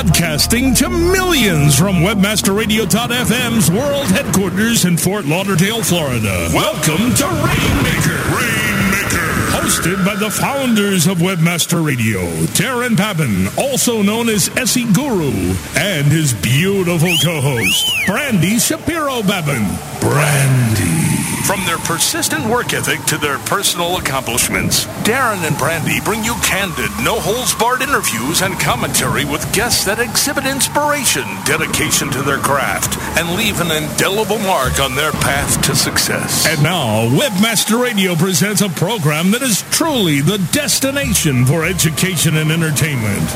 Broadcasting to millions from WebmasterRadio.fm's world headquarters in Fort Lauderdale, Florida. Welcome to Rainmaker. Rainmaker. Hosted by the founders of Webmaster Radio, Daron Babin, also known as SE Guru, and his beautiful co-host, Brandy Shapiro Babin. Brandy. From their persistent work ethic to their personal accomplishments, Daron and Brandy bring you candid, no holds barred interviews and commentary with guests that exhibit inspiration, dedication to their craft, and leave an indelible mark on their path to success. And now, Webmaster Radio presents a program that is truly the destination for education and entertainment.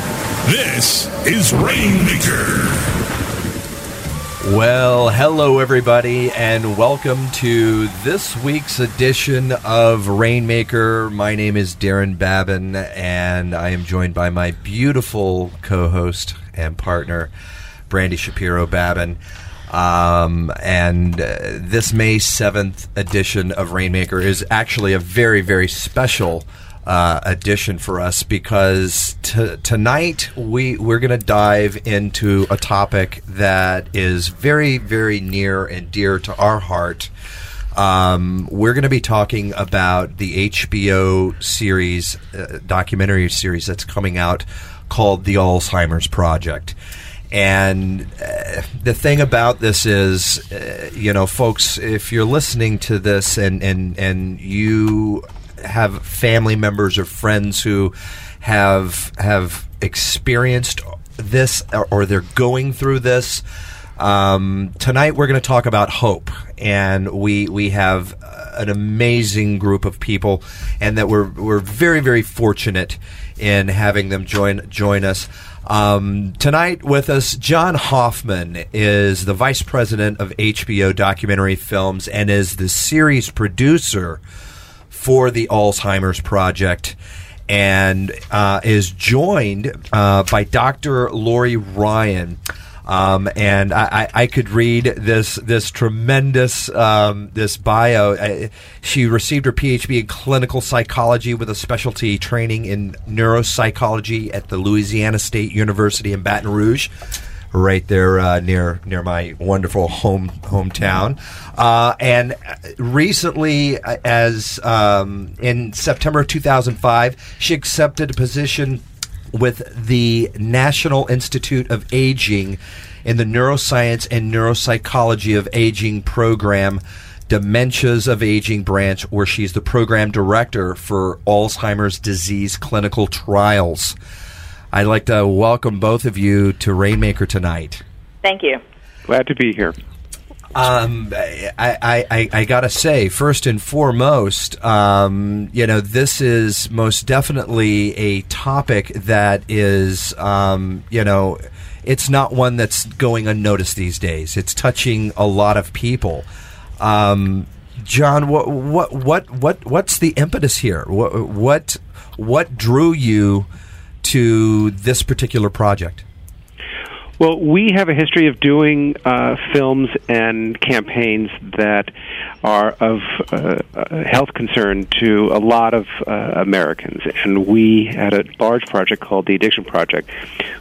This is Rainmaker. Well, hello, everybody, and welcome to this week's edition of Rainmaker. My name is Daron Babin, and I am joined by my beautiful co host and partner, Brandy Shapiro Babin. Um, and uh, this May 7th edition of Rainmaker is actually a very, very special uh, edition for us because t- tonight we we're going to dive into a topic that is very very near and dear to our heart. Um, we're going to be talking about the HBO series, uh, documentary series that's coming out called The Alzheimer's Project. And uh, the thing about this is, uh, you know, folks, if you're listening to this and, and, and you have family members or friends who have have experienced this or, they're going through this. Um, tonight we're going to talk about hope, and we we have an amazing group of people, and that we're we're very very fortunate in having them join join us. Um, tonight with us, John Hoffman is the vice president of HBO Documentary Films and is the series producer for the Alzheimer's Project and uh, is joined uh, by Dr. Laurie Ryan. Um, and I, I, could read this this tremendous um, this bio. I, she received her PhD in clinical psychology with a specialty training in neuropsychology at the Louisiana State University in Baton Rouge right there uh, near near my wonderful home hometown. Uh, and recently, uh, as um, in September of 2005, she accepted a position with the National Institute of Aging in the Neuroscience and Neuropsychology of Aging program. Dementias of Aging branch, where she's the program director for Alzheimer's disease clinical trials. I'd like to welcome both of you to Rainmaker tonight. Thank you. Glad to be here. Um, I, I, I, I, gotta say, first and foremost, um, you know, this is most definitely a topic that is, um, you know, it's not one that's going unnoticed these days. It's touching a lot of people. Um, John, what, what, what, what, what's the impetus here? What, what, what drew you to this particular project? Well, we have a history of doing uh, films and campaigns that are of uh, uh, health concern to a lot of uh, Americans. And we had a large project called the Addiction Project,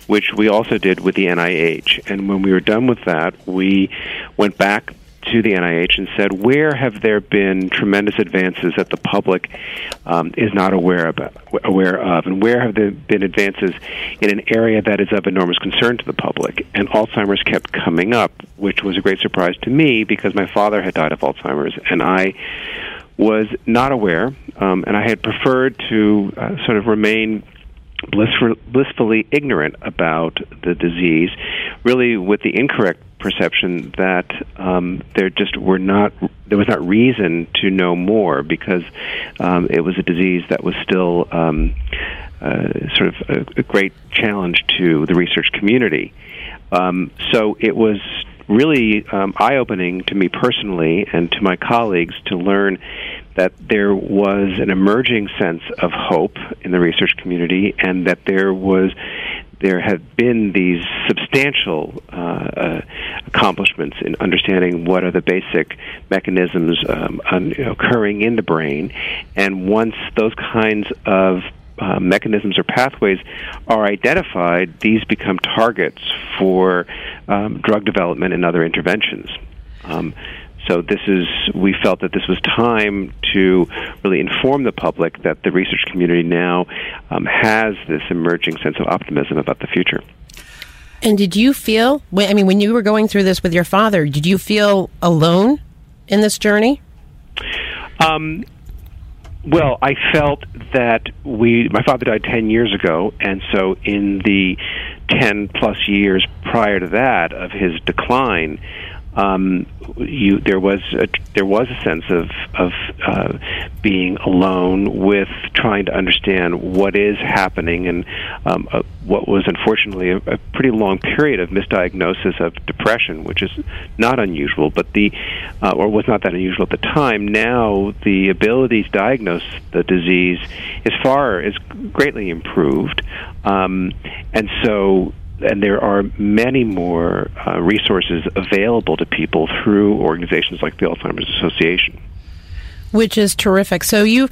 which we also did with the NIH. And when we were done with that, we went back to the NIH and said, where have there been tremendous advances that the public um, is not aware about, aware of, and where have there been advances in an area that is of enormous concern to the public? And Alzheimer's kept coming up, which was a great surprise to me because my father had died of Alzheimer's, and I was not aware, um, and I had preferred to uh, sort of remain blissfully ignorant about the disease, really with the incorrect perception that um, there just were not there was not reason to know more because um, it was a disease that was still um, uh, sort of a, a, great challenge to the research community. Um, so it was really um, eye opening to me personally and to my colleagues to learn that there was an emerging sense of hope in the research community and that there was there have been these substantial uh, uh, accomplishments in understanding what are the basic mechanisms um, un, occurring in the brain, and once those kinds of uh, mechanisms or pathways are identified, these become targets for um, drug development and other interventions. Um, so this is we felt that this was time to really inform the public that the research community now um, has this emerging sense of optimism about the future. And did you feel? I mean, when you were going through this with your father, did you feel alone in this journey? Um, well, I felt that we. My father died ten years ago, and so in the ten plus years prior to that of his decline, um, you there was a, there was a sense of of uh, being alone with trying to understand what is happening and um, uh, what was unfortunately a, a, pretty long period of misdiagnosis of depression, which is not unusual, but the uh, or was not that unusual at the time. Now the ability to diagnose the disease is far is greatly improved, um, and so and there are many more uh, resources available to people through organizations like the Alzheimer's Association. Which is terrific. So you,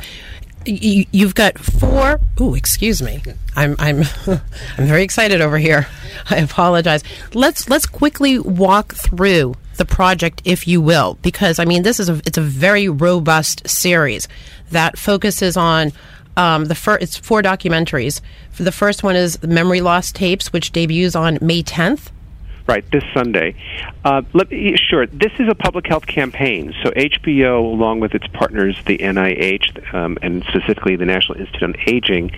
you you've got four. Oh, excuse me. I'm I'm I'm very excited over here. I apologize. Let's let's quickly walk through the project, if you will, because I mean this is a it's a very robust series that focuses on um, the fir- it's four documentaries. The first one is Memory Loss Tapes, which debuts on May 10th. Right, this Sunday. Uh, let me, sure, this is a public health campaign. So HBO, along with its partners, the NIH, um, and specifically the National Institute on Aging,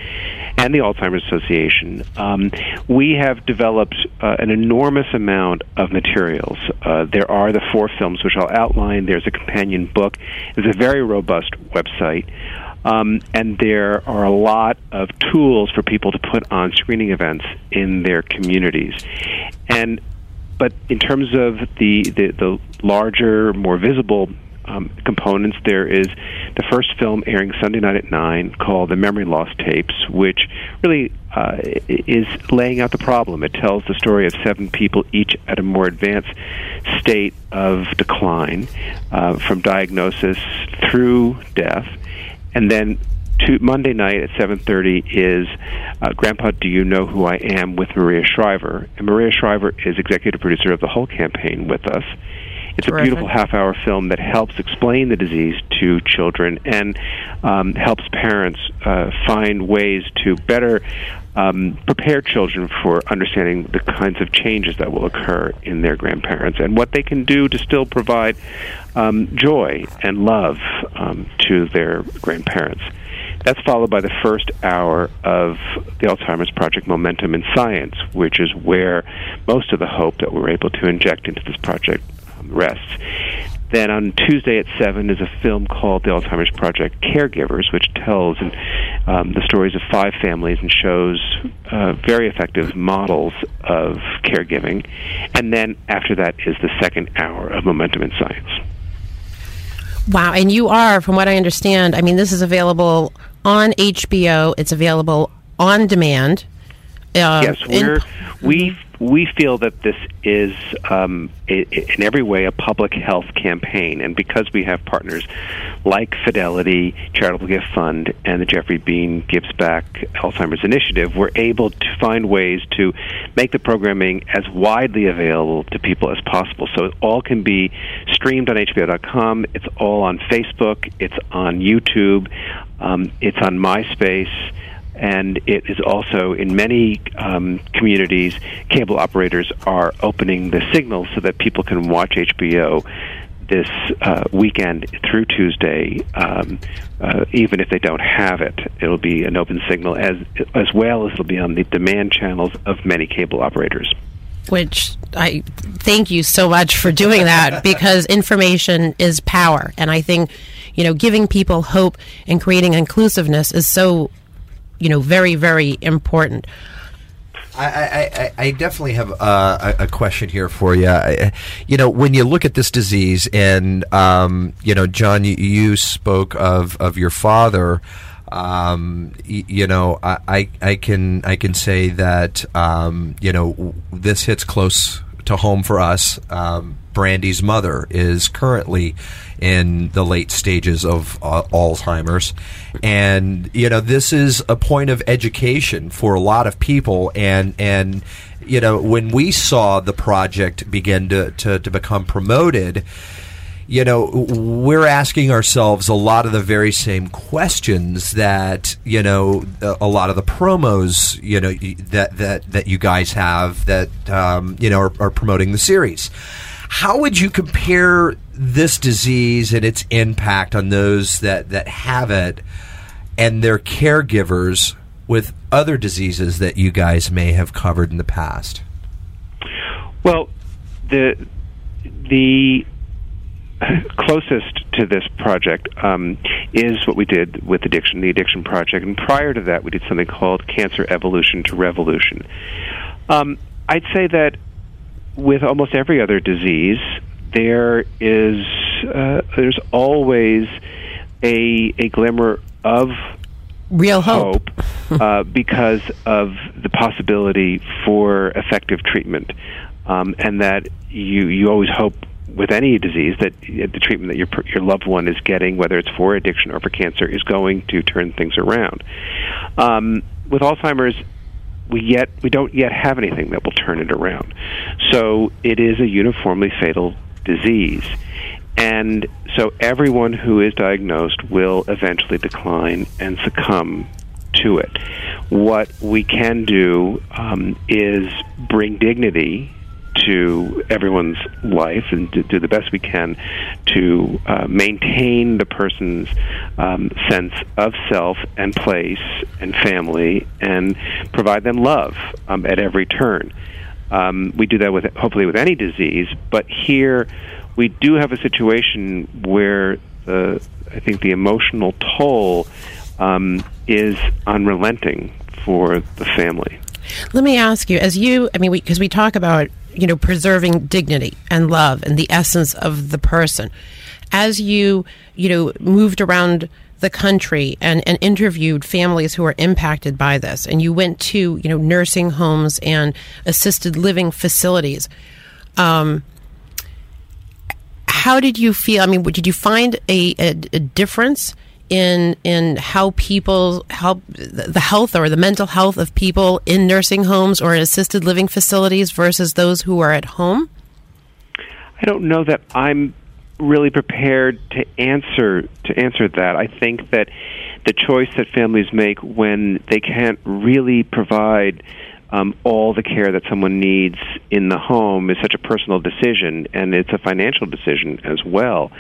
and the Alzheimer's Association, um, we have developed uh, an enormous amount of materials. Uh, there are the four films, which I'll outline. There's a companion book. It's a very robust website. Um, and there are a lot of tools for people to put on screening events in their communities. And but in terms of the the, the larger, more visible um, components, there is the first film airing Sunday night at nine called "The Memory Loss Tapes," which really uh, is laying out the problem. It tells the story of seven people, each at a more advanced state of decline, uh, from diagnosis through death and then to Monday night at 7:30 is uh, Grandpa Do You Know Who I Am with Maria Shriver. And Maria Shriver is executive producer of the whole campaign with us. It's Terrific. a beautiful half-hour film that helps explain the disease to children and um, helps parents uh, find ways to better um, prepare children for understanding the kinds of changes that will occur in their grandparents and what they can do to still provide um, joy and love um, to their grandparents. That's followed by the first hour of the Alzheimer's Project Momentum in Science, which is where most of the hope that we're able to inject into this project um, rests. Then on Tuesday at 7 is a film called The Alzheimer's Project Caregivers, which tells um, the stories of five families and shows uh, very effective models of caregiving. And then after that is the second hour of Momentum in Science. Wow. And you are, from what I understand, I mean, this is available on HBO, it's available on demand. Uh, yes, we're, in, we we feel that this is um, in every way a public health campaign, and because we have partners like Fidelity, Charitable Gift Fund, and the Geoffrey Beene Gives Back Alzheimer's Initiative, we're able to find ways to make the programming as widely available to people as possible. So it all can be streamed on HBO.com. It's all on Facebook. It's on YouTube. Um, it's on MySpace and it is also in many um, communities, cable operators are opening the signal so that people can watch HBO this uh, weekend through Tuesday, um, uh, even if they don't have it. It'll be an open signal as as well as it'll be on the demand channels of many cable operators. Which I thank you so much for doing that because information is power, and I think you know giving people hope and creating inclusiveness is so you know very very important. I, I, I definitely have uh, a, question here for you. I, you know, when you look at this disease, and um, you know, John, you, you, spoke of of your father. Um, you, you know, I, I can I can say that um, you know this hits close to home for us. Um, Brandy's mother is currently in the late stages of uh, Alzheimer's. And, you know, this is a point of education for a lot of people. And, and, you know, when we saw the project begin to, to, to become promoted, you know, we're asking ourselves a lot of the very same questions that you know a lot of the promos you know that that that you guys have that um, you know are, are promoting the series. How would you compare this disease and its impact on those that that have it and their caregivers with other diseases that you guys may have covered in the past? Well, the the closest to this project um, is what we did with addiction, the Addiction Project. And prior to that, we did something called Cancer Evolution to Revolution. Um, I'd say that with almost every other disease, there is uh, there's always a a glimmer of real hope, hope uh, because of the possibility for effective treatment, um, and that you you always hope with any disease that the treatment that your your loved one is getting, whether it's for addiction or for cancer, is going to turn things around. Um, with Alzheimer's, we yet we don't yet have anything that will turn it around. So it is a uniformly fatal disease. And so everyone who is diagnosed will eventually decline and succumb to it. What we can do um, is bring dignity to everyone's life and do the best we can to uh, maintain the person's um, sense of self and place and family and provide them love um, at every turn. Um, we do that with hopefully with any disease, but here we do have a situation where the I think the emotional toll um, is unrelenting for the family. Let me ask you, as you, I mean, because we, we, talk about you know, preserving dignity and love and the essence of the person. As you, you know, moved around the country and, and interviewed families who are impacted by this, and you went to, you know, nursing homes and assisted living facilities. Um, how did you feel? I mean, did you find a, a, a difference in in how people help the health or the mental health of people in nursing homes or in assisted living facilities versus those who are at home? I don't know that I'm really prepared to answer to answer that. I think that the choice that families make when they can't really provide um, all the care that someone needs in the home is such a personal decision, and it's a financial decision as well.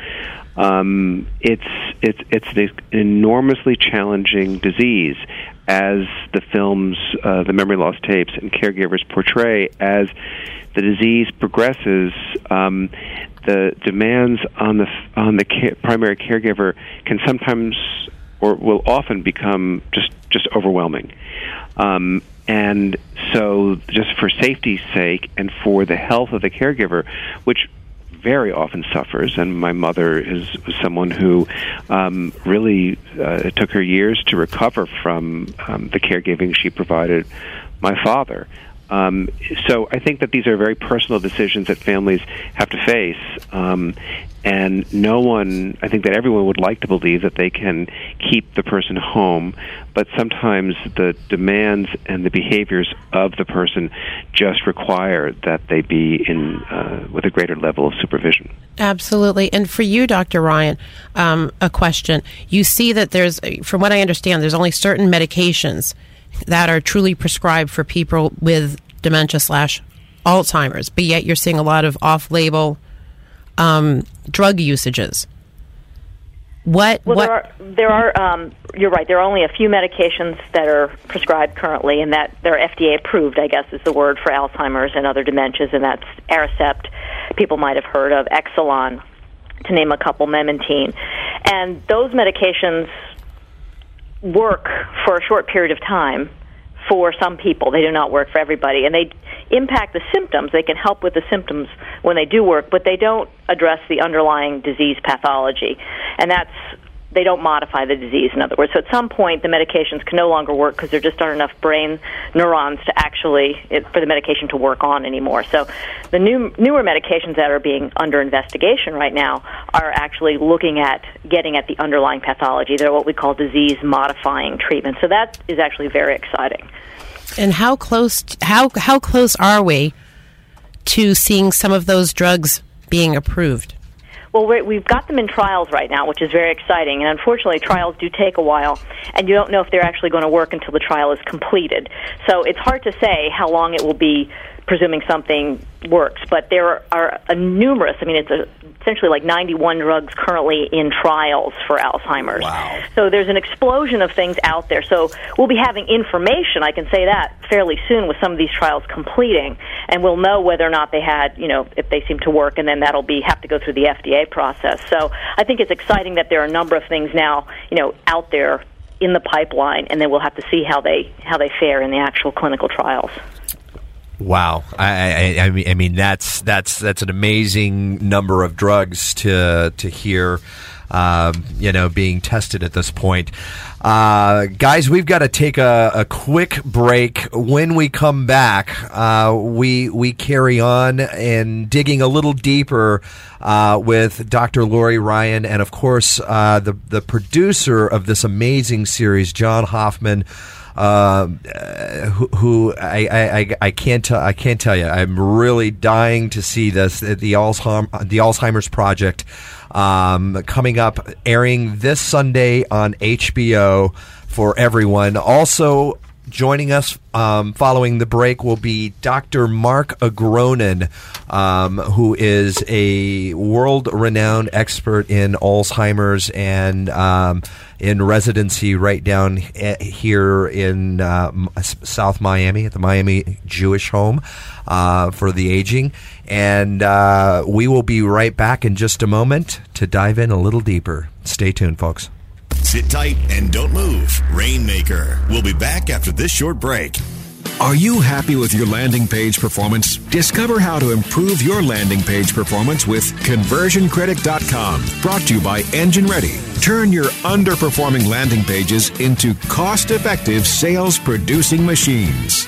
Um, it's it's it's an enormously challenging disease, as the films, uh, the memory loss tapes, and caregivers portray. As the disease progresses, um, the demands on the on the care, primary caregiver can sometimes or will often become just just overwhelming. Um, and so, just for safety's sake and for the health of the caregiver, which very often suffers, and my mother is someone who um, really uh, it took her years to recover from um, the caregiving she provided my father. Um, so I think that these are very personal decisions that families have to face, um, and no one, I think that everyone would like to believe that they can keep the person home, but sometimes the demands and the behaviors of the person just require that they be in uh, with a greater level of supervision. Absolutely. And for you, Dr. Ryan, um, a question. You see that there's, from what I understand, there's only certain medications that are truly prescribed for people with dementia slash Alzheimer's, but yet you're seeing a lot of off-label um, drug usages. What? Well, what? there are. There are um, you're right. There are only a few medications that are prescribed currently, and that they're FDA approved. I guess is the word for Alzheimer's and other dementias, and that's Aricept. People might have heard of Exelon, to name a couple, Memantine, and those medications work for a short period of time for some people. They do not work for everybody, and they impact the symptoms. They can help with the symptoms when they do work, but they don't address the underlying disease pathology, and that's they don't modify the disease. In other words, so at some point the medications can no longer work because there just aren't enough brain neurons to actually it, for the medication to work on anymore. So the new newer medications that are being under investigation right now are actually looking at getting at the underlying pathology. They're what we call disease modifying treatment. So that is actually very exciting. And how close how how close are we to seeing some of those drugs being approved? Well, we've got them in trials right now, which is very exciting. And unfortunately, trials do take a while, and you don't know if they're actually going to work until the trial is completed. So it's hard to say how long it will be presuming something works. But there are a numerous, I mean, it's a, essentially like 91 drugs currently in trials for Alzheimer's. Wow. So there's an explosion of things out there. So we'll be having information, I can say that, fairly soon with some of these trials completing, and we'll know whether or not they had, you know, if they seem to work, and then that'll be have to go through the FDA process. So I think it's exciting that there are a number of things now, you know, out there in the pipeline, and then we'll have to see how they how they fare in the actual clinical trials. Wow, I, I, I, mean, that's that's that's an amazing number of drugs to to hear, um, you know, being tested at this point. Uh, guys, we've got to take a, a, quick break. When we come back, uh, we we carry on and digging a little deeper uh, with Dr. Laurie Ryan and, of course, uh, the the producer of this amazing series, John Hoffman. Uh, who, who I, I, I can't tell I can't tell you. I'm really dying to see this the Alzheimer's the Alzheimer's Project um, coming up, airing this Sunday on HBO for everyone. Also. Joining us um, following the break will be Dr. Mark Agronin, um, who is a world renowned expert in Alzheimer's and um, in residency right down here in uh, South Miami at the Miami Jewish Home uh, for the aging. And uh, we will be right back in just a moment to dive in a little deeper. Stay tuned, folks. Sit tight and don't move. Rainmaker. We'll be back after this short break. Are you happy with your landing page performance? Discover how to improve your landing page performance with conversioncritic.com. Brought to you by Engine Ready. Turn your underperforming landing pages into cost effective sales producing machines.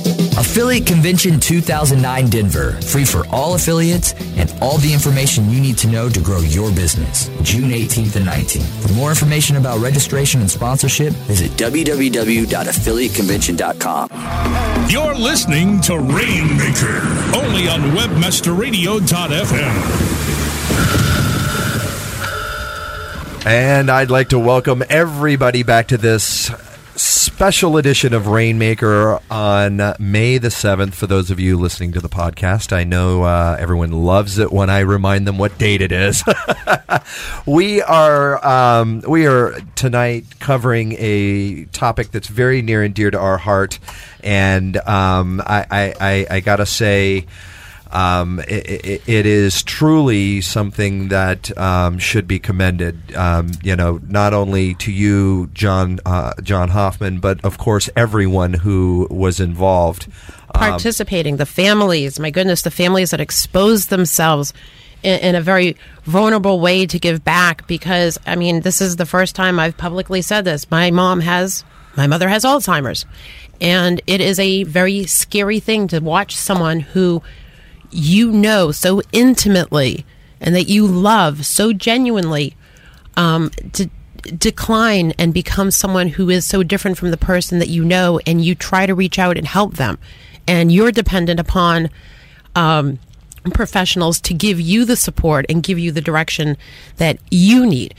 Affiliate Convention 2009 Denver, free for all affiliates and all the information you need to know to grow your business. June 18th and 19th. For more information about registration and sponsorship, visit www.affiliateconvention.com. You're listening to Rainmaker, only on WebmasterRadio.fm. And I'd like to welcome everybody back to this special edition of Rainmaker on May the 7th. For those of you listening to the podcast, I know uh, everyone loves it when I remind them what date it is. we are um, we are tonight covering a topic that's very near and dear to our heart, and um, I, I, I, I gotta say. Um, it, it is truly something that um, should be commended. Um, you know, not only to you, John uh, John Hoffman, but of course everyone who was involved, participating. the families, my goodness, the families that exposed themselves in a very vulnerable way to give back. Because I mean, this is the first time I've publicly said this. My mom has, my mother has Alzheimer's, and it is a very scary thing to watch someone who you know so intimately and that you love so genuinely um, to decline and become someone who is so different from the person that you know and you try to reach out and help them. And you're dependent upon um, professionals to give you the support and give you the direction that you need.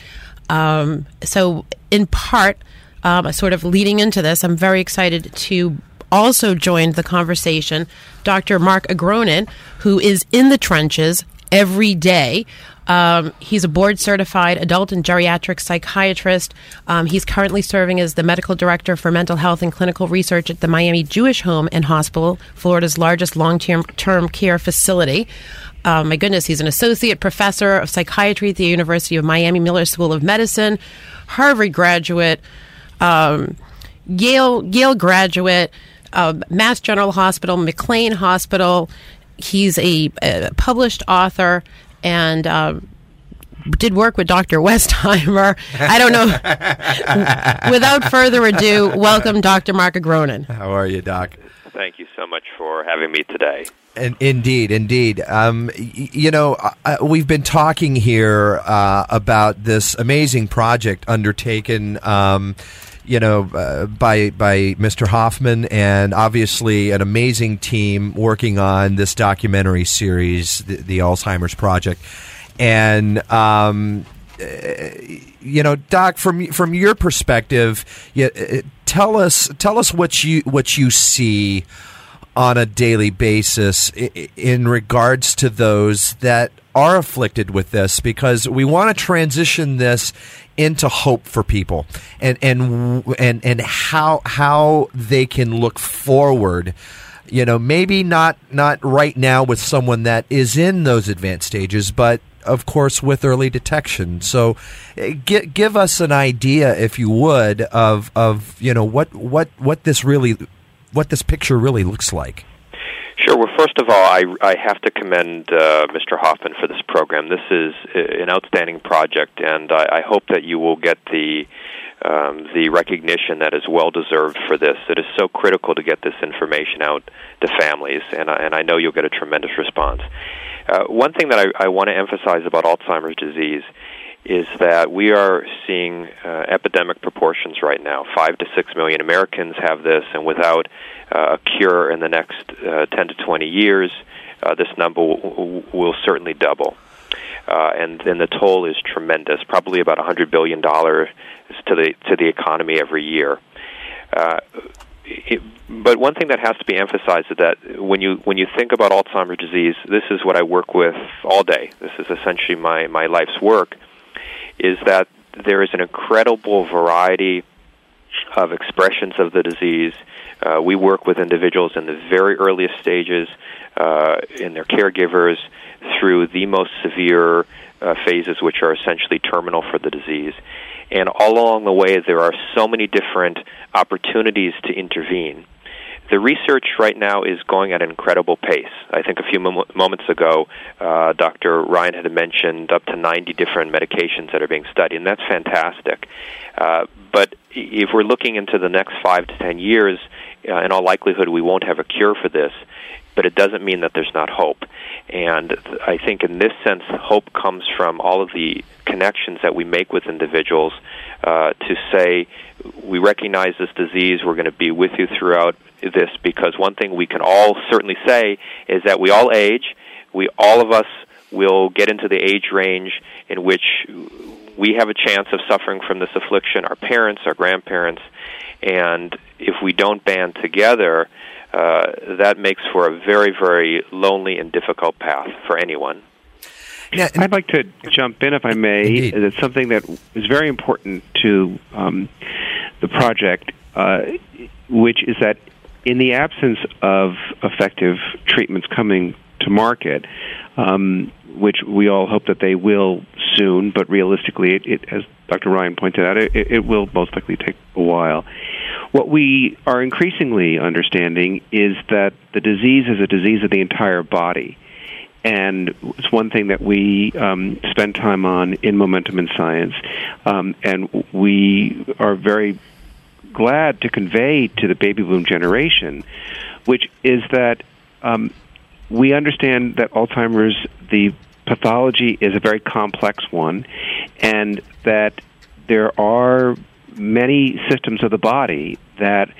Um, so in part um, sort of leading into this i'm very excited to also joined the conversation Dr. Mark Agronin, who is in the trenches every day. Um, he's a board certified adult and geriatric psychiatrist. Um, he's currently serving as the medical director for mental health and clinical research at the Miami Jewish Home and Hospital, Florida's largest long term care facility. Um, my goodness, he's an associate professor of psychiatry at the University of Miami Miller School of Medicine, Harvard graduate, um, Yale Yale graduate uh, Mass General Hospital, McLean Hospital. He's a, a published author and uh, did work with Dr. Westheimer. I don't know. Without further ado, welcome Dr. Mark Agronin. How are you, Doc? Thank you so much for having me today. And indeed, indeed. Um, you know, uh, we've been talking here uh, about this amazing project undertaken. Um, you know, uh, by by Mr. Hoffman, and obviously an amazing team working on this documentary series, the, the Alzheimer's Project, and. Um, you know, Doc, from from your perspective, you, uh, tell us tell us what you what you see on a daily basis in regards to those that are afflicted with this because we want to transition this into hope for people and and and and how how they can look forward you know maybe not not right now with someone that is in those advanced stages but of course with early detection. So eh, give, give us an idea if you would of of you know what what what this really what this picture really looks like Sure. Well, first of all, I, I have to commend uh, Mr. Hoffman for this program. This is an outstanding project, and I, I hope that you will get the um, the recognition that is well deserved for this. It is so critical to get this information out to families, and I, and I know you'll get a tremendous response. Uh, one thing that I, I want to emphasize about Alzheimer's disease is that we are seeing uh, epidemic proportions right now. Five to six million Americans have this, and without uh, a cure in the next uh, 10 to 20 years, uh, this number will, will certainly double. Uh, and then the toll is tremendous, probably about 100 billion dollars to the to the economy every year. Uh, it, but one thing that has to be emphasized is that when you when you think about Alzheimer's disease, this is what I work with all day. This is essentially my my life's work. Is that there is an incredible variety of expressions of the disease. Uh, we work with individuals in the very earliest stages, uh, in their caregivers, through the most severe uh, phases, which are essentially terminal for the disease. And all along the way, there are so many different opportunities to intervene. The research right now is going at an incredible pace. I think a few mom- moments ago, uh, Dr. Ryan had mentioned up to 90 different medications that are being studied, and that's fantastic. Uh, but if we're looking into the next five to ten years, uh, in all likelihood, we won't have a cure for this, but it doesn't mean that there's not hope. And I think in this sense, hope comes from all of the connections that we make with individuals uh, to say, we recognize this disease, we're going to be with you throughout this, because one thing we can all certainly say is that we all age, we all of us will get into the age range in which we have a chance of suffering from this affliction, our parents, our grandparents, and if we don't band together, uh, that makes for a very, very lonely and difficult path for anyone. Yeah, I'd like to jump in, if I may. Indeed. It's something that is very important to um, the project, uh, which is that in the absence of effective treatments coming to market, um, which we all hope that they will soon, but realistically, it, it, as Dr. Ryan pointed out, it, it will most likely take a while. What we are increasingly understanding is that the disease is a disease of the entire body. And it's one thing that we um, spend time on in Momentum in Science, um, and we are very glad to convey to the baby boom generation, which is that um, we understand that Alzheimer's, the pathology is a very complex one, and that there are many systems of the body that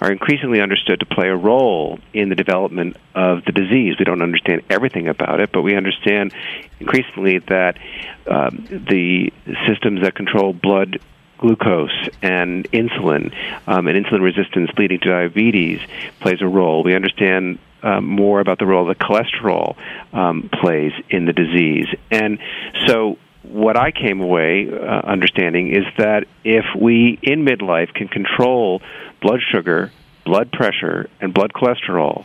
are increasingly understood to play a role in the development of the disease. We don't understand everything about it, but we understand increasingly that um, the systems that control blood glucose and insulin um, and insulin resistance leading to diabetes plays a role. We understand um, more about the role that cholesterol um, plays in the disease. And so what I came away uh, understanding is that if we in midlife can control blood sugar, blood pressure, and blood cholesterol,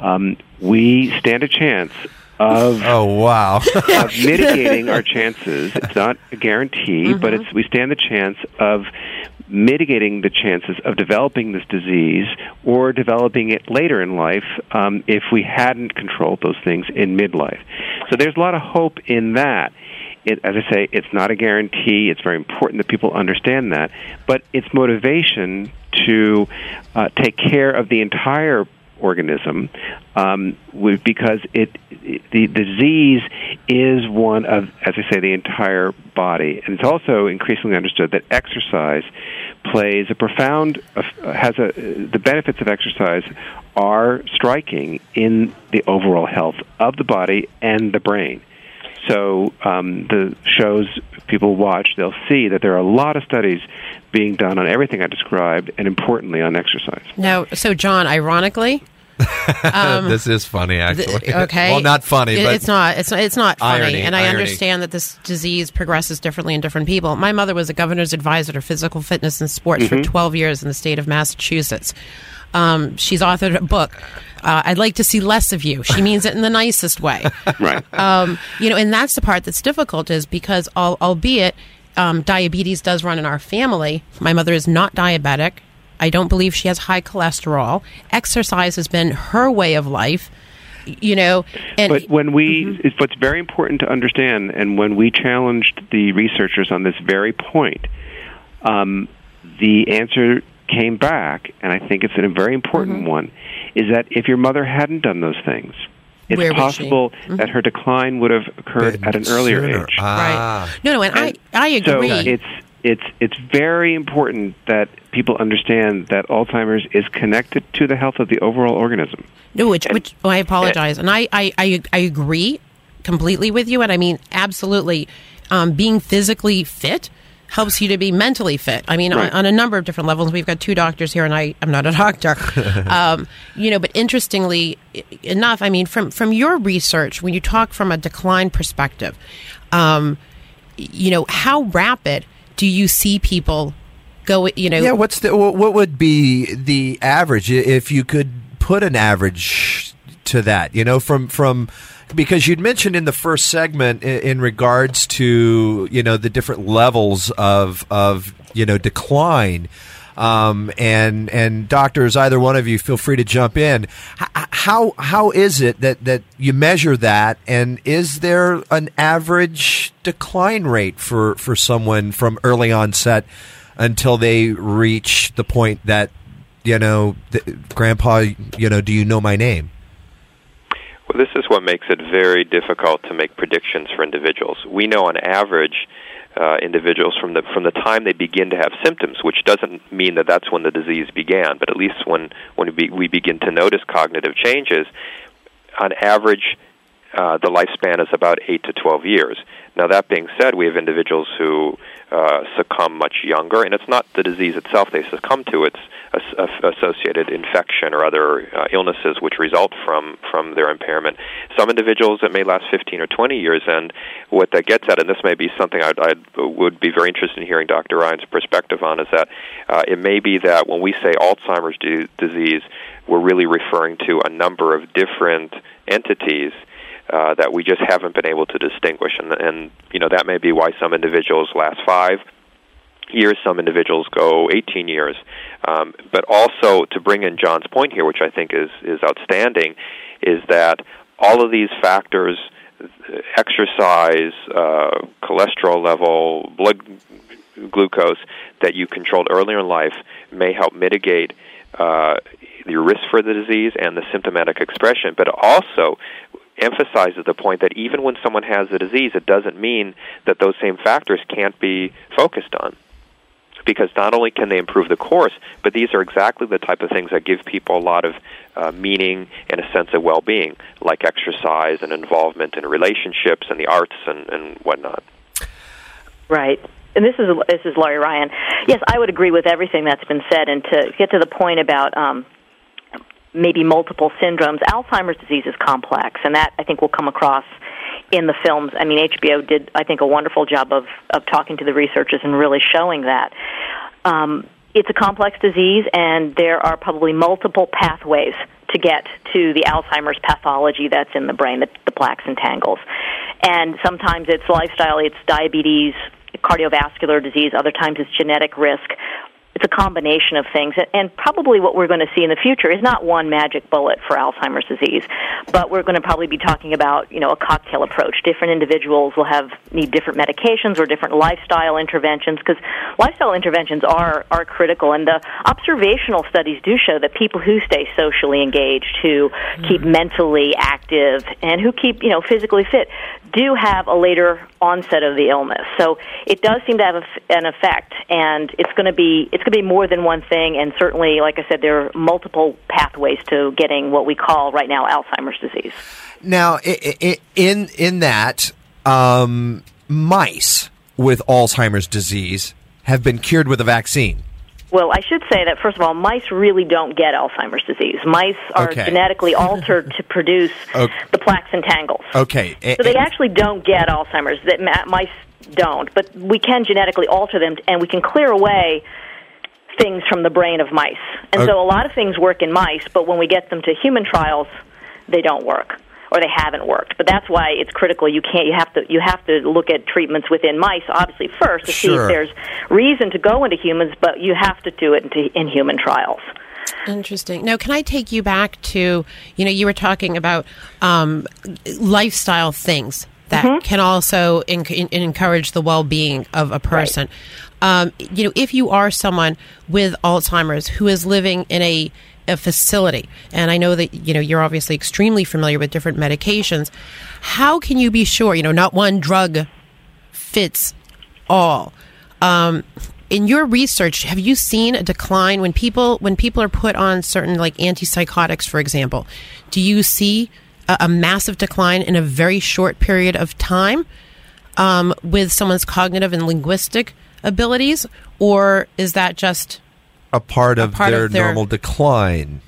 um, we stand a chance of oh wow of mitigating our chances. It's not a guarantee, Mm-hmm. but it's we stand the chance of mitigating the chances of developing this disease or developing it later in life um, if we hadn't controlled those things in midlife. So there's a lot of hope in that. It, as I say, it's not a guarantee. It's very important that people understand that, but it's motivation to uh, take care of the entire organism um, because it, the disease is one of, as I say, the entire body, and it's also increasingly understood that exercise plays a profound uh, has a the benefits of exercise are striking in the overall health of the body and the brain. So um, the shows people watch, they'll see that there are a lot of studies being done on everything I described, and importantly on exercise. Now, so John, ironically, um, this is funny, actually. th- okay, well, not funny, It- but it's not. It's not. It's not funny. Irony, and I irony. understand that this disease progresses differently in different people. My mother was a governor's advisor to physical fitness and sports for 12 years in the state of Massachusetts. Um, she's authored a book. Uh, I'd like to see less of you. She means it in the nicest way. Right. um, you know, and that's the part that's difficult is because, al- albeit um, diabetes does run in our family, my mother is not diabetic. I don't believe she has high cholesterol. Exercise has been her way of life. You know, and but when we, it's what's very important to understand, and when we challenged the researchers on this very point, um, the answer came back, and I think it's a very important one, is that if your mother hadn't done those things, it's Where was she? possible that her decline would have occurred at an earlier Sooner. age. Ah. right? No, no, and, And I I So agree. it's it's it's very important that people understand that Alzheimer's is connected to the health of the overall organism. No, which, which oh, I apologize, and I, I, I, I agree completely with you, and I mean absolutely. Um, being physically fit helps you to be mentally fit. I mean, Right. on, on a number of different levels. We've got two doctors here, and I, I'm not a doctor. um, you know, but interestingly enough, I mean, from from your research, when you talk from a decline perspective, um, you know, how rapid do you see people go? You know, Yeah, what's the what would be the average if you could put an average to that? You know, from from because you'd mentioned in the first segment in, in regards to you know the different levels of of you know decline. Um, and and doctors, either one of you, feel free to jump in. H- how how is it that, that you measure that, and is there an average decline rate for, for someone from early onset until they reach the point that you know, Grandpa, you know, do you know my name? Well, this is what makes it very difficult to make predictions for individuals. We know on average uh, individuals from the from the time they begin to have symptoms, which doesn't mean that that's when the disease began, but at least when when we, begin to notice cognitive changes, on average, uh, the lifespan is about eight to twelve years. Now, that being said, we have individuals who uh, succumb much younger, and it's not the disease itself they succumb to; it's associated infection or other uh, illnesses which result from from their impairment. Some individuals it may last 15 or 20 years, and what that gets at, and this may be something I would be very interested in hearing Dr. Ryan's perspective on, is that uh, it may be that when we say Alzheimer's disease, we're really referring to a number of different entities uh, that we just haven't been able to distinguish, and, and you know that may be why some individuals last five years, some individuals go 18 years. Um, but also to bring in John's point here, which I think is is outstanding, is that all of these factors, exercise, uh, cholesterol level, blood glucose, that you controlled earlier in life, may help mitigate. Uh, your risk for the disease and the symptomatic expression, but also emphasizes the point that even when someone has the disease, it doesn't mean that those same factors can't be focused on. Because not only can they improve the course, but these are exactly the type of things that give people a lot of uh, meaning and a sense of well being, like exercise and involvement in relationships and the arts and, and whatnot. Right and this is this is Laurie Ryan. Yes, I would agree with everything that's been said. And to get to the point about um, maybe multiple syndromes. Alzheimer's disease is complex, and that I think will come across in the films. I mean, HBO did I think a wonderful job of of talking to the researchers and really showing that. Um, it's a complex disease, and there are probably multiple pathways to get to the Alzheimer's pathology that's in the brain, the, the plaques and tangles. And sometimes it's lifestyle, it's diabetes, cardiovascular disease, other times it's genetic risk it's a combination of things. And probably what we're going to see in the future is not one magic bullet for Alzheimer's disease, but we're going to probably be talking about, you know, a cocktail approach. Different individuals will have need different medications or different lifestyle interventions because lifestyle interventions are are critical. And the observational studies do show that people who stay socially engaged, who mm-hmm. keep mentally active, and who keep, you know, physically fit, do have a later onset of the illness. So it does seem to have an effect, and it's going to be it's to be more than one thing, and certainly, like I said, there are multiple pathways to getting what we call right now Alzheimer's disease. Now, in in that, um, mice with Alzheimer's disease have been cured with a vaccine. Well, I should say that first of all, mice really don't get Alzheimer's disease. Mice are okay. genetically altered to produce okay. the plaques and tangles. Okay, so they actually don't get Alzheimer's. That mice don't, but we can genetically alter them, and we can clear away things from the brain of mice. And okay. so a lot of things work in mice, but when we get them to human trials, they don't work or they haven't worked. But that's why it's critical. You can't. You have to. You have to look at treatments within mice, obviously first to sure. see if there's reason to go into humans. But you have to do it into, in human trials. Interesting. Now, can I take you back to you know you were talking about um, lifestyle things that mm-hmm. can also in, in, encourage the well-being of a person. Right um, you know, if you are someone with Alzheimer's who is living in a a facility, and I know that you know you're obviously extremely familiar with different medications. How can you be sure? You know, not one drug fits all. Um, in your research, have you seen a decline when people when people are put on certain like antipsychotics, for example? Do you see a, a massive decline in a very short period of time um, with someone's cognitive and linguistic abilities, or is that just a part of, a part their, of their normal decline?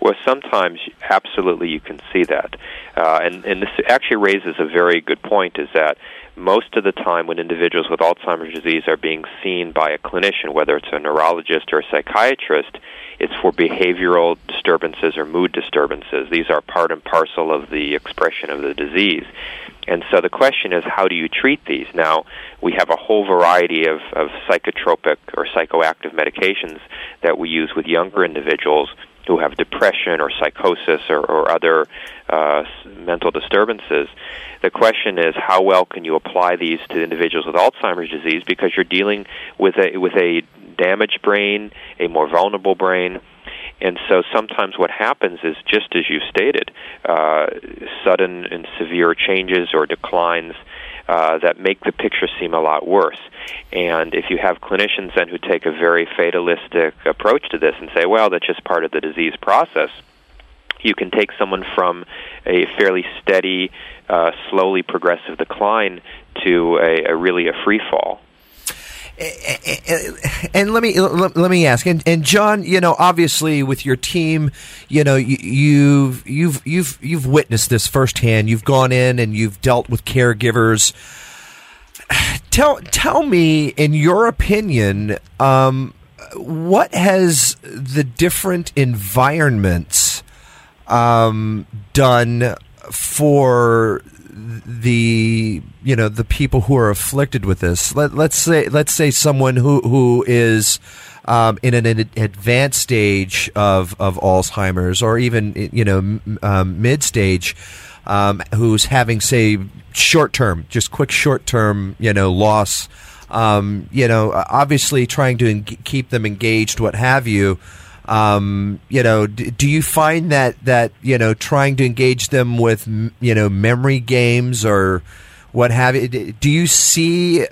Well, sometimes absolutely you can see that, uh, and and this actually raises a very good point. Is that most of the time when individuals with Alzheimer's disease are being seen by a clinician, whether it's a neurologist or a psychiatrist, it's for behavioral disturbances or mood disturbances. These are part and parcel of the expression of the disease. And so the question is, how do you treat these? Now, we have a whole variety of, of psychotropic or psychoactive medications that we use with younger individuals who have depression or psychosis or, or other uh, mental disturbances. The question is, how well can you apply these to individuals with Alzheimer's disease? Because you're dealing with a with a damaged brain, a more vulnerable brain. And so sometimes what happens is just as you stated, uh, sudden and severe changes or declines uh, that make the picture seem a lot worse. And if you have clinicians then who take a very fatalistic approach to this and say, well, that's just part of the disease process, you can take someone from a fairly steady, uh, slowly progressive decline to a, a really a free fall and let me let me ask and, and John you know obviously with your team you know you, you've you've you've you've witnessed this firsthand. You've gone in and you've dealt with caregivers. Tell tell me in your opinion um, what has the different environments um, done for the you know the people who are afflicted with this. Let, let's say let's say someone who who is um, in an advanced stage of of Alzheimer's or even you know um, mid stage. Um, who's having say short term, just quick short term, you know, loss. Um, you know, obviously trying to en- keep them engaged, what have you. Um, you know, d- do you find that that you know trying to engage them with you know memory games or what have you? Do you see uh,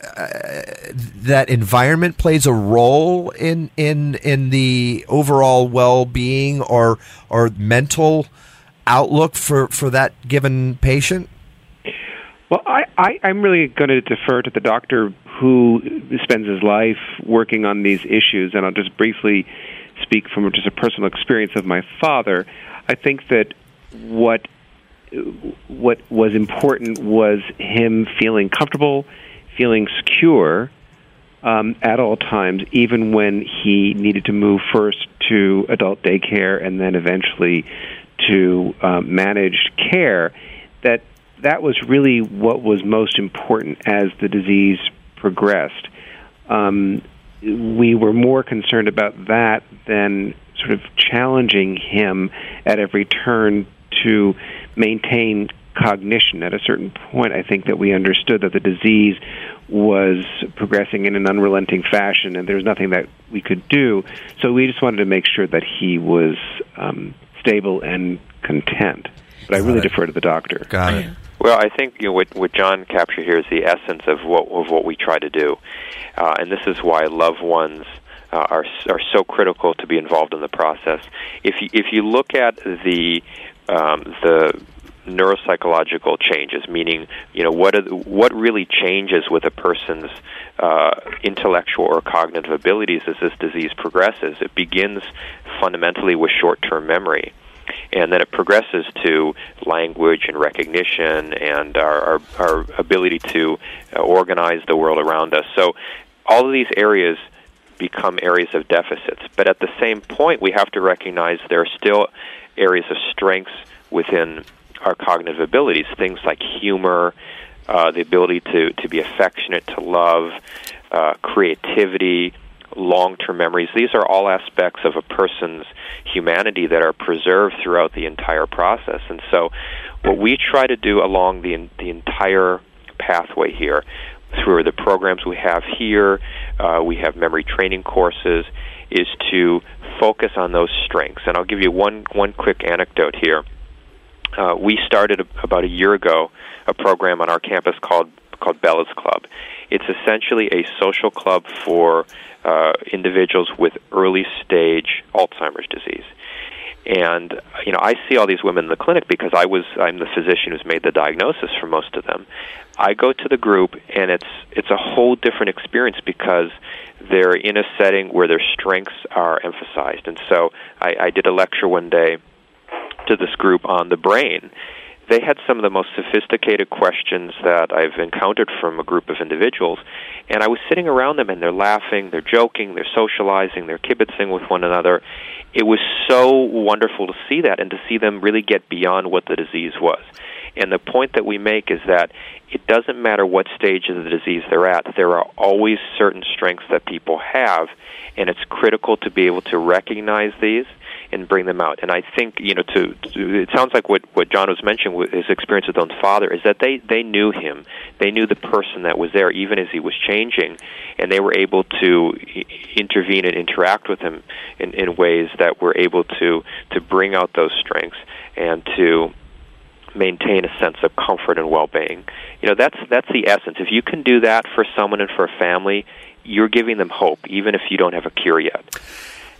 that environment plays a role in in in the overall well being or or mental outlook for for that given patient? Well, I, I, I'm really going to defer to the doctor who spends his life working on these issues, and I'll just briefly speak from just a personal experience of my father, I think that what what was important was him feeling comfortable, feeling secure um, at all times, even when he needed to move first to adult daycare and then eventually to um, managed care. That that was really what was most important as the disease progressed. Um, we were more concerned about that than sort of challenging him at every turn to maintain cognition. At a certain point, I think that we understood that the disease was progressing in an unrelenting fashion, and there was nothing that we could do. So we just wanted to make sure that he was um, stable and content. But I really defer to the doctor. Got it. Well, I think you know, what, what John captured here is the essence of what of what we try to do, uh, and this is why loved ones uh, are are so critical to be involved in the process. If you, if you look at the um, the neuropsychological changes, meaning you know what are what really changes with a person's uh, intellectual or cognitive abilities as this disease progresses. It begins fundamentally with short-term memory and then it progresses to language and recognition and our, our, our ability to uh, organize the world around us. So all of these areas become areas of deficits. But at the same point, we have to recognize there are still areas of strengths within our cognitive abilities, things like humor, uh, the ability to, to be affectionate, to love, uh, creativity, long term memories. These are all aspects of a person's humanity that are preserved throughout the entire process. And so, what we try to do along the, the entire pathway here, through the programs we have here, uh, we have memory training courses, is to focus on those strengths. And I'll give you one, one quick anecdote here. Uh, we started a, about a year ago a program on our campus called called Bella's Club. It's essentially a social club for uh, individuals with early stage Alzheimer's disease. And you know, I see all these women in the clinic because I was I'm the physician who's made the diagnosis for most of them. I go to the group and it's it's a whole different experience because they're in a setting where their strengths are emphasized. And so I, I did a lecture one day to this group on the brain they had some of the most sophisticated questions that I've encountered from a group of individuals. And I was sitting around them and they're laughing, they're joking, they're socializing, they're kibitzing with one another. It was so wonderful to see that and to see them really get beyond what the disease was. And the point that we make is that it doesn't matter what stage of the disease they're at, there are always certain strengths that people have, and it's critical to be able to recognize these and bring them out. And I think you know, to, to it sounds like what what John was mentioning with his experience with his own father is that they they knew him, they knew the person that was there even as he was changing, and they were able to intervene and interact with him in, in ways that were able to to bring out those strengths and to maintain a sense of comfort and well-being. You know, that's that's the essence. If you can do that for someone and for a family, you're giving them hope, even if you don't have a cure yet.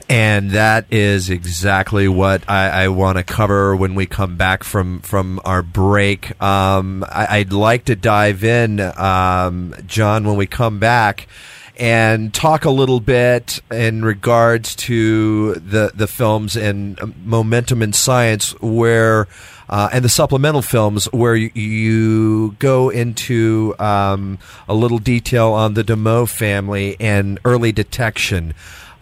And that is exactly what I, I want to cover when we come back from from our break. Um, I, would like to dive in, um, John, when we come back and talk a little bit in regards to the the films and momentum in science where uh, and the supplemental films where you, you go into um, a little detail on the Demoe family and early detection.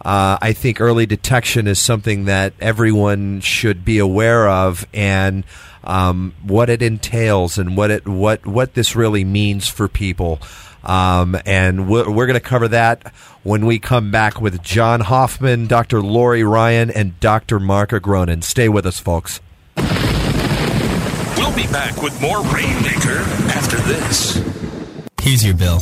Uh, I think early detection is something that everyone should be aware of, and um, what it entails, and what it what what this really means for people. Um, and we're, we're going to cover that when we come back with John Hoffman, Dr. Laurie Ryan, and Dr. Marc Agronin. Stay with us, folks. We'll be back with more Rainmaker after this. Here's your bill.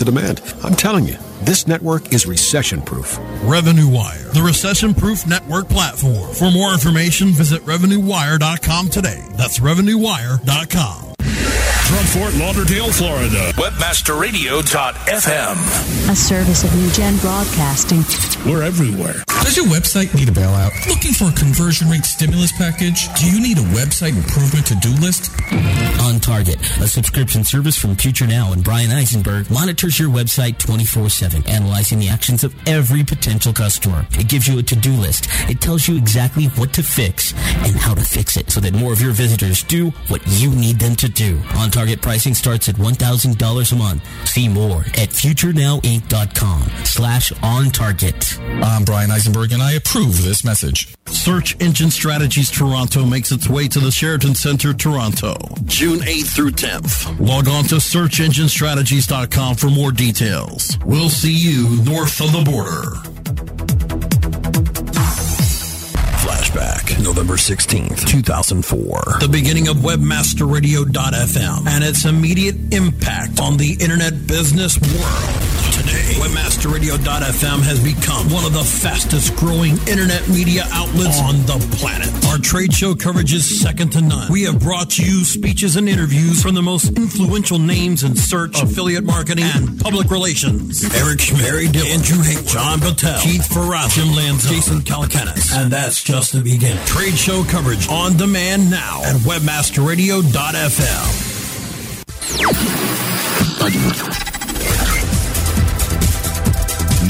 the demand. I'm telling you, this network is recession proof. Revenue Wire, the recession proof network platform. For more information, visit RevenueWire.com today. That's RevenueWire.com. From Fort Lauderdale, Florida, WebmasterRadio.fm. A service of New Gen Broadcasting. We're everywhere. Does your website need a bailout? Looking for a conversion rate stimulus package? Do you need a website improvement to do list? On Target, a subscription service from Future Now and Bryan Eisenberg monitors your website 24 7, analyzing the actions of every potential customer. It gives you a to do list. It tells you exactly what to fix and how to fix it so that more of your visitors do what you need them to do. On Target pricing starts at $1,000 a month. See more at futurenowinc.com slash on target. I'm Bryan Eisenberg and I approve this message. Search Engine Strategies Toronto makes its way to the Sheraton Center, Toronto, June 8th through 10th. Log on to searchenginestrategies.com for more details. We'll see you north of the border. November 16th, 2004. The beginning of WebmasterRadio.fm and its immediate impact on the internet business world. Today, WebmasterRadio.fm has become one of the fastest growing internet media outlets on the planet. Our trade show coverage is second to none. We have brought you speeches and interviews from the most influential names in search, affiliate marketing, and public relations. Eric Schmidt, Dillon, Andrew Hake, John Battelle, Keith Farrar, Jim Lanza, Jason Calacanis. And that's just the beginning. Trade show coverage on demand now at webmasterradio.fm.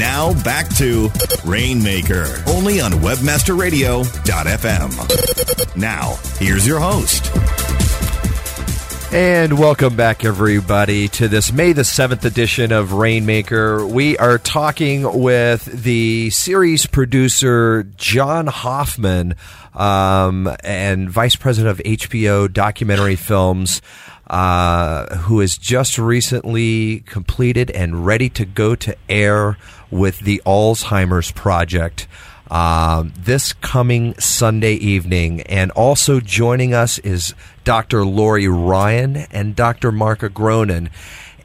Now back to Rainmaker, only on webmasterradio.fm. Now, here's your host. And welcome back, everybody, to this May the 7th edition of Rainmaker. We are talking with the series producer, John Hoffman, um, and vice president of HBO Documentary Films, uh, who has just recently completed and ready to go to air with the Alzheimer's Project. Um, this coming Sunday evening. And also joining us is Dr. Laurie Ryan and Dr. Marc Agronin.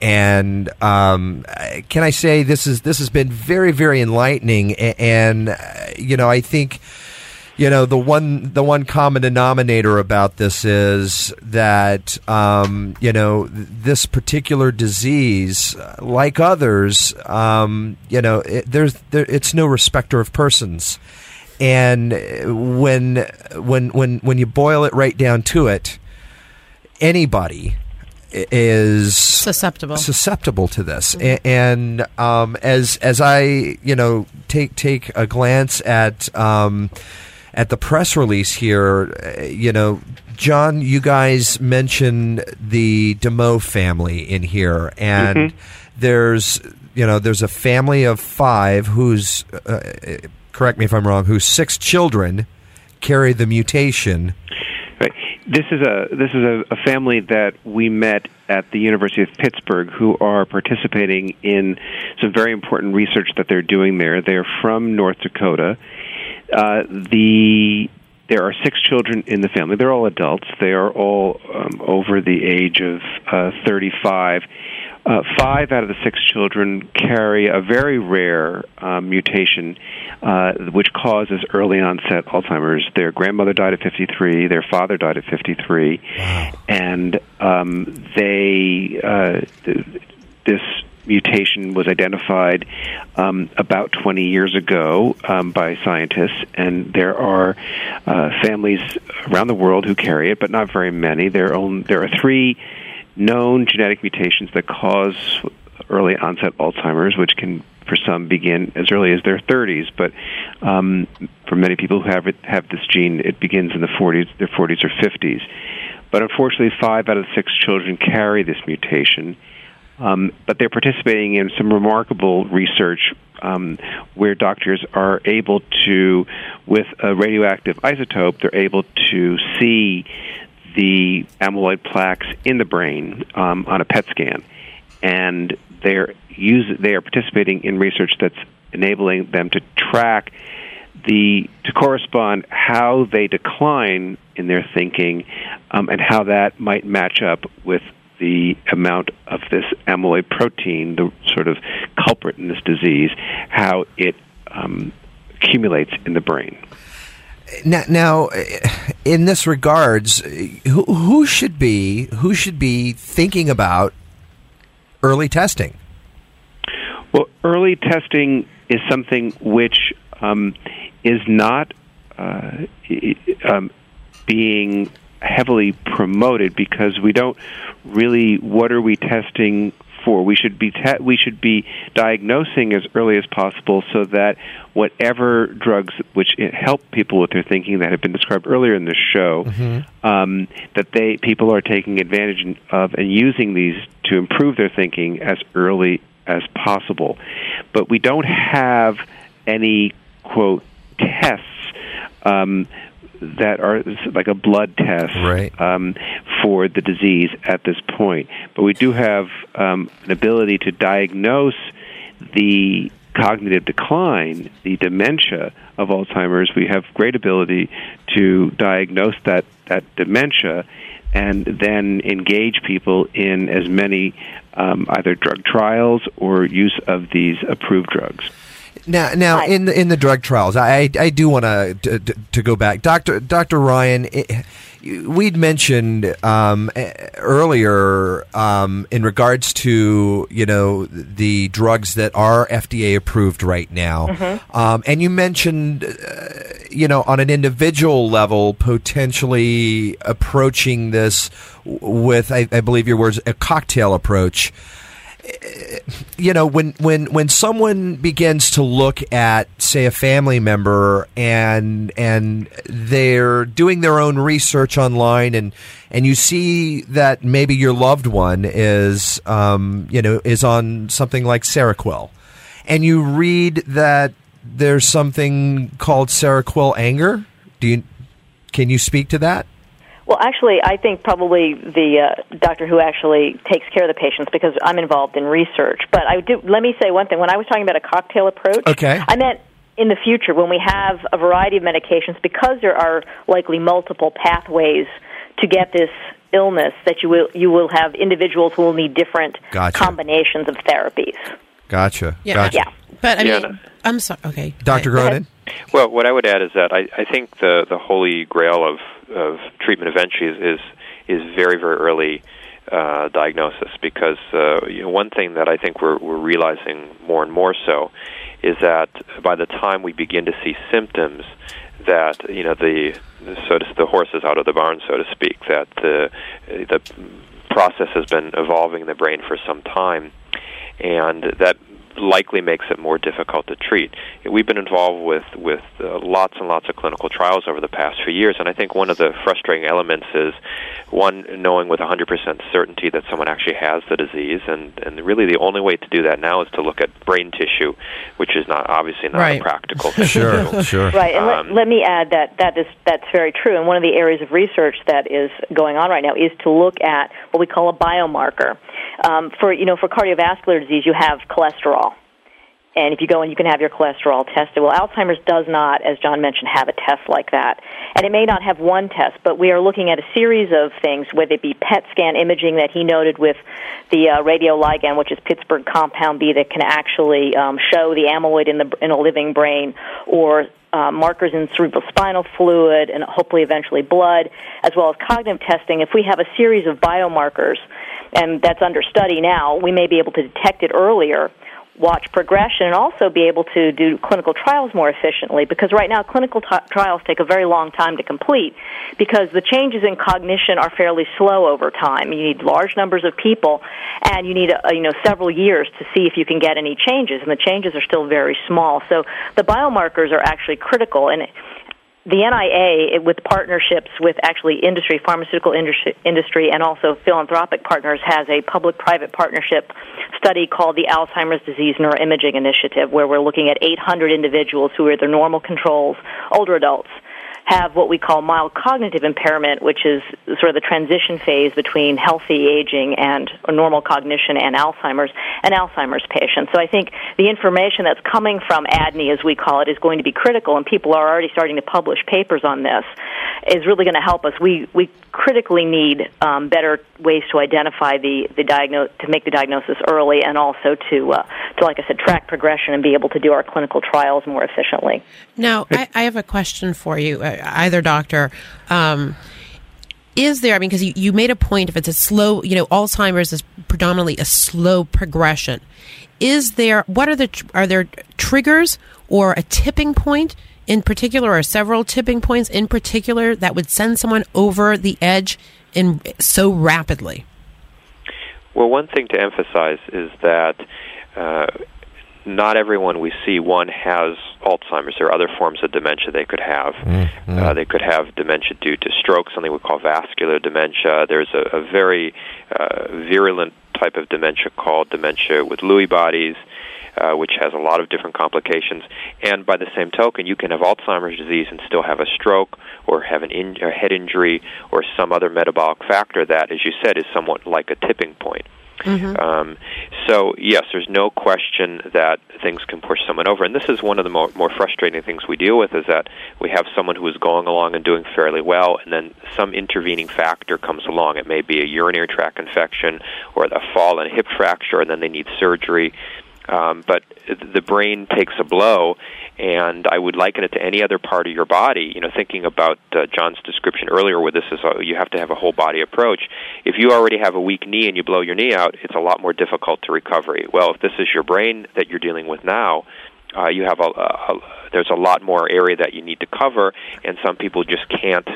And um, can I say this is this has been very very enlightening, and, and you know I think you know the one the one common denominator about this is that um, you know this particular disease, like others, um, you know it, there's there, it's no respecter of persons, and when when when when you boil it right down to it, anybody is susceptible. susceptible to this. A- and um, as as I you know take take a glance at um, at the press release here uh, you know John you guys mentioned the Demoe family in here and Mhm. there's you know there's a family of 5 who's uh, correct me if I'm wrong whose six children carry the mutation Right. This is a this is a, a family that we met at the University of Pittsburgh who are participating in some very important research that they're doing there. They're from North Dakota. Uh, the there are six children in the family. They're all adults. They are all um, over the age of uh, 35. Uh, five out of the six children carry a very rare um, mutation uh, which causes early onset Alzheimer's. Their grandmother died at 53, their father died at 53, and um, they uh, th- this mutation was identified um, about 20 years ago um, by scientists, and there are uh, families around the world who carry it, but not very many. There are, only, there are three known genetic mutations that cause early onset Alzheimer's, which can for some begin as early as their 30s, but um, for many people who have it, have this gene, it begins in the 40s, their 40s or 50s. But unfortunately, five out of six children carry this mutation. Um, but they're participating in some remarkable research um, where doctors are able to, with a radioactive isotope, they're able to see the amyloid plaques in the brain um, on a PET scan, and they're use they are participating in research that's enabling them to track the to correspond how they decline in their thinking, um, and how that might match up with the amount of this amyloid protein, the sort of culprit in this disease, how it um, accumulates in the brain. Now, now, in this regards, who, who should be who should be thinking about early testing? Well, early testing is something which um, is not uh, um, being heavily promoted because we don't really. What are we testing for? We should be te- we should be diagnosing as early as possible so that whatever drugs which help people with their thinking that have been described earlier in this show um, that they people are taking advantage of and using these to improve their thinking as early as possible. But we don't have any quote tests um, that are like a blood test right. um, for the disease at this point. But we do have um, an ability to diagnose the cognitive decline, the dementia of Alzheimer's. We have great ability to diagnose that, that dementia and then engage people in as many um, either drug trials or use of these approved drugs. Now, now in the in the drug trials, I I do want to to go back, Doctor Doctor Ryan. It, we'd mentioned um, earlier um, in regards to you know the drugs that are FDA approved right now, Mhm. um, and you mentioned uh, you know on an individual level potentially approaching this with I, I believe your words a cocktail approach you know when when when someone begins to look at say a family member and and they're doing their own research online and and you see that maybe your loved one is um, you know is on something like Seroquel and you read that there's something called Seroquel anger do you can you speak to that Well, actually, I think probably the uh, doctor who actually takes care of the patients because I'm involved in research. But I do. Let me say one thing. When I was talking about a cocktail approach, Okay. I meant in the future when we have a variety of medications because there are likely multiple pathways to get this illness that you will you will have individuals who will need different Gotcha. combinations of therapies. gotcha Yeah, gotcha yeah. But I Yeah, mean, I'm sorry. Okay, Dr. Go ahead. Agronin Well, what I would add is that I, I think the the holy grail of of treatment eventually is is, is very very early uh, diagnosis because uh, you know one thing that I think we're we're realizing more and more so is that by the time we begin to see symptoms that you know the so to, the horse is out of the barn, so to speak. That the the process has been evolving in the brain for some time, and that likely makes it more difficult to treat. We've been involved with with uh, lots and lots of clinical trials over the past few years, and I think one of the frustrating elements is one knowing with 100% certainty that someone actually has the disease, and and really the only way to do that now is to look at brain tissue, which is not obviously not Right. a practical. Sure, sure. Right, and Um, let, let me add that that is that's very true. And one of the areas of research that is going on right now is to look at what we call a biomarker. Um, for you know, for cardiovascular disease, you have cholesterol, and if you go in, you can have your cholesterol tested. Well, Alzheimer's does not, as John mentioned, have a test like that, and it may not have one test, but we are looking at a series of things, whether it be PET scan imaging that he noted with the uh, radioligand, which is Pittsburgh compound B, that can actually um, show the amyloid in the in a living brain, or uh, markers in cerebrospinal fluid, and hopefully eventually blood, as well as cognitive testing. If we have a series of biomarkers, and that's under study now, we may be able to detect it earlier watch progression and also be able to do clinical trials more efficiently because right now clinical t- trials take a very long time to complete because the changes in cognition are fairly slow over time. You need large numbers of people and you need uh, you know several years to see if you can get any changes and the changes are still very small. So the biomarkers are actually critical and the NIA, it- with partnerships with actually industry, pharmaceutical industry, industry, and also philanthropic partners, has a public-private partnership study called the Alzheimer's Disease Neuroimaging Initiative, where we're looking at 800 individuals who are the normal controls, older adults, have what we call mild cognitive impairment, which is sort of the transition phase between healthy aging and normal cognition and Alzheimer's and Alzheimer's patients. So I think the information that's coming from ADNI, as we call it, is going to be critical, and people are already starting to publish papers on this. Is really going to help us. We we critically need um, better ways to identify the the diagnose to make the diagnosis early, and also to uh, to like I said, track progression and be able to do our clinical trials more efficiently. Now, I, I have a question for you, uh, either doctor. Um, is there, I mean, because you, you made a point, if it's a slow, you know, Alzheimer's is predominantly a slow progression. Is there, what are the, are there triggers or a tipping point in particular, or several tipping points in particular that would send someone over the edge in so rapidly? Well, one thing to emphasize is that uh, not everyone we see one has Alzheimer's. There are other forms of dementia they could have. Uh, they could have dementia due to stroke, something we call vascular dementia. There's a, a very uh, virulent type of dementia called dementia with Lewy bodies. Uh, which has a lot of different complications, and by the same token, you can have Alzheimer's disease and still have a stroke, or have an in- a head injury, or some other metabolic factor that, as you said, is somewhat like a tipping point. Um, so yes, there's no question that things can push someone over, and this is one of the more, more frustrating things we deal with is that we have someone who is going along and doing fairly well, and then some intervening factor comes along. It may be a urinary tract infection or a fall and hip fracture, and then they need surgery. Um, but the brain takes a blow, and I would liken it to any other part of your body. You know, thinking about uh, John's description earlier, where this is a, you have to have a whole body approach. If you already have a weak knee and you blow your knee out, it's a lot more difficult to recovery. Well, if this is your brain that you're dealing with now, uh, you have a, a, a there's a lot more area that you need to cover, and some people just can't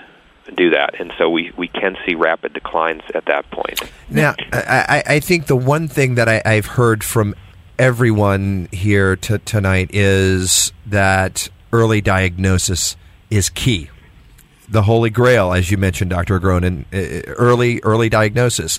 do that, and so we we can see rapid declines at that point. Now, I, I think the one thing that I, I've heard from everyone here to, tonight is that early diagnosis is key. The holy grail, as you mentioned, Dr. Agronin, uh, early early diagnosis.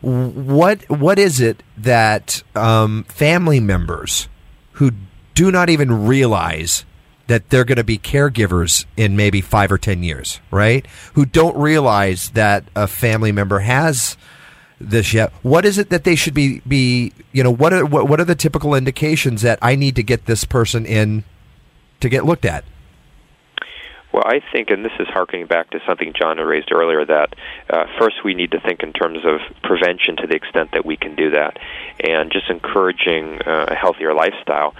What what is it that um, family members who do not even realize that they're going to be caregivers in maybe five or ten years, right? Who don't realize that a family member has this yet. What is it that they should be be you know what are what, what are the typical indications that I need to get this person in to get looked at? Well, I think, and this is harkening back to something John had raised earlier, that uh, first we need to think in terms of prevention to the extent that we can do that, and just encouraging uh, a healthier lifestyle.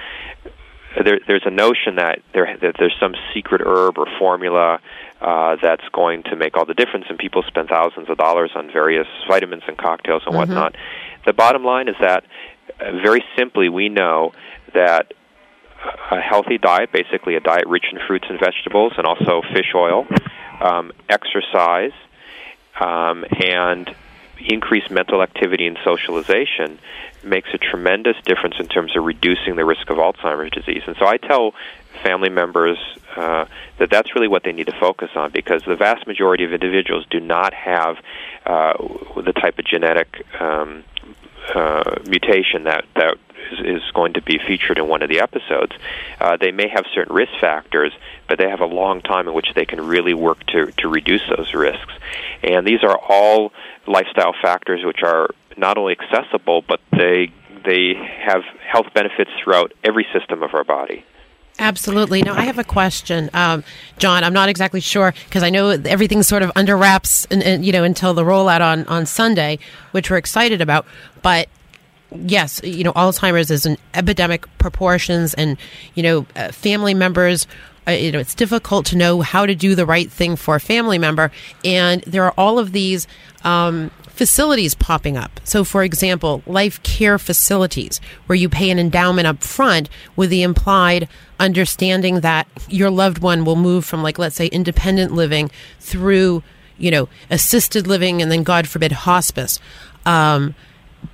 There, there's a notion that there that there's some secret herb or formula uh, that's going to make all the difference, and people spend thousands of dollars on various vitamins and cocktails and whatnot. The bottom line is that, uh, very simply, we know that a healthy diet, basically a diet rich in fruits and vegetables, and also fish oil, um, exercise, um, and increased mental activity and socialization makes a tremendous difference in terms of reducing the risk of Alzheimer's disease. And so I tell family members uh, that that's really what they need to focus on because the vast majority of individuals do not have uh, the type of genetic um, uh, mutation that that is, is going to be featured in one of the episodes. Uh, they may have certain risk factors, but they have a long time in which they can really work to to reduce those risks. And these are all lifestyle factors which are not only accessible, but they they have health benefits throughout every system of our body. Absolutely. Now, I have a question, um, John. I'm not exactly sure because I know everything's sort of under wraps, and, and, you know, until the rollout on on Sunday, which we're excited about. But yes, you know, Alzheimer's is an epidemic proportions, and you know, uh, family members. Uh, you know, it's difficult to know how to do the right thing for a family member, and there are all of these um, facilities popping up. So, for example, life care facilities where you pay an endowment up front with the implied understanding that your loved one will move from, like, let's say, independent living through, you know, assisted living and then, God forbid, hospice. Um,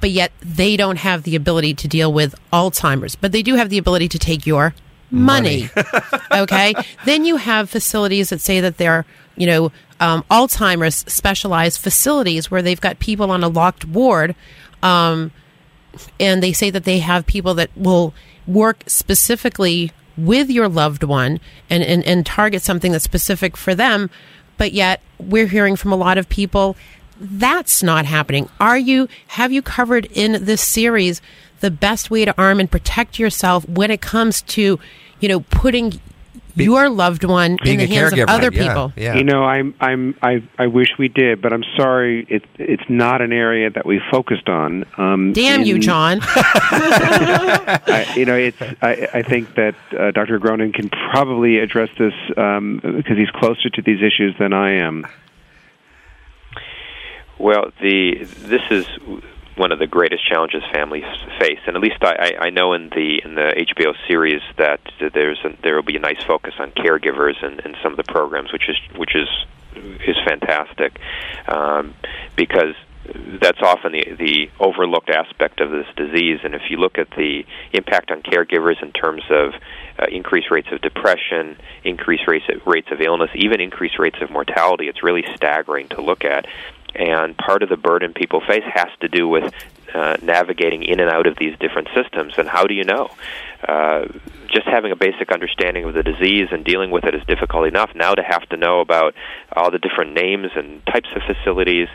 but yet they don't have the ability to deal with Alzheimer's, but they do have the ability to take your money. okay. Then you have facilities that say that they're, you know, um, Alzheimer's specialized facilities where they've got people on a locked ward. Um, and they say that they have people that will work specifically with your loved one and, and, and target something that's specific for them. But yet we're hearing from a lot of people that's not happening. Are you, have you covered in this series the best way to arm and protect yourself when it comes to, you know, putting your loved one in the hands of other yeah, people. Yeah. You know, I'm I'm I I wish we did, but I'm sorry, it it's not an area that we focused on. Um, Damn in, you, John! I, you know, it's I I think that uh, Dr. Agronin can probably address this um, because he's closer to these issues than I am. Well, the this is one of the greatest challenges families face, and at least I, I know in the in the HBO series that there's there will be a nice focus on caregivers and, and some of the programs, which is which is is fantastic, um, because that's often the the overlooked aspect of this disease. And if you look at the impact on caregivers in terms of uh, increased rates of depression, increased rates of, rates of illness, even increased rates of mortality, it's really staggering to look at and part of the burden people face has to do with uh, navigating in and out of these different systems. And how do you know? Uh, just having a basic understanding of the disease and dealing with it is difficult enough. Now to have to know about all the different names and types of facilities,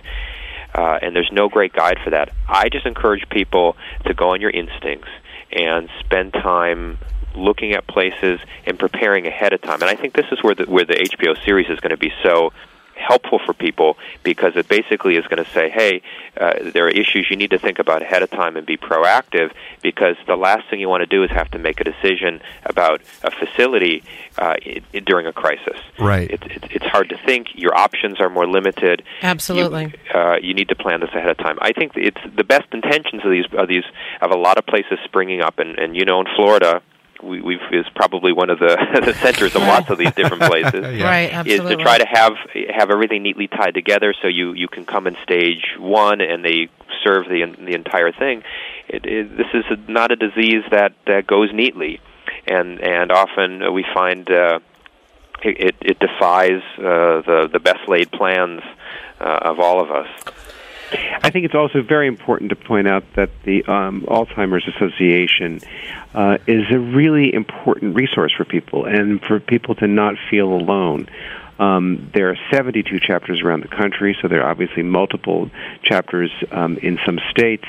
uh, and there's no great guide for that. I just encourage people to go on your instincts and spend time looking at places and preparing ahead of time. And I think this is where the where the HBO series is going to be so helpful for people because it basically is going to say, hey, uh, there are issues you need to think about ahead of time and be proactive because the last thing you want to do is have to make a decision about a facility uh, it, it, during a crisis. Right. It, it, it's hard to think. Your options are more limited. Absolutely. You, uh, you need to plan this ahead of time. I think it's the best intentions of these of these of a lot of places springing up, and, and you know, in Florida we, we've is probably one of the, the centers of lots of these different places. yeah. Right, absolutely. Is to try to have have everything neatly tied together, so you you can come in stage one and they serve the the entire thing. It, it, this is a, not a disease that that goes neatly, and and often we find. Uh, it, it defies uh, the the best laid plans uh, of all of us. I think it's also very important to point out that the um, Alzheimer's Association uh, is a really important resource for people and for people to not feel alone. Um, there are 72 chapters around the country, so there are obviously multiple chapters um, in some states,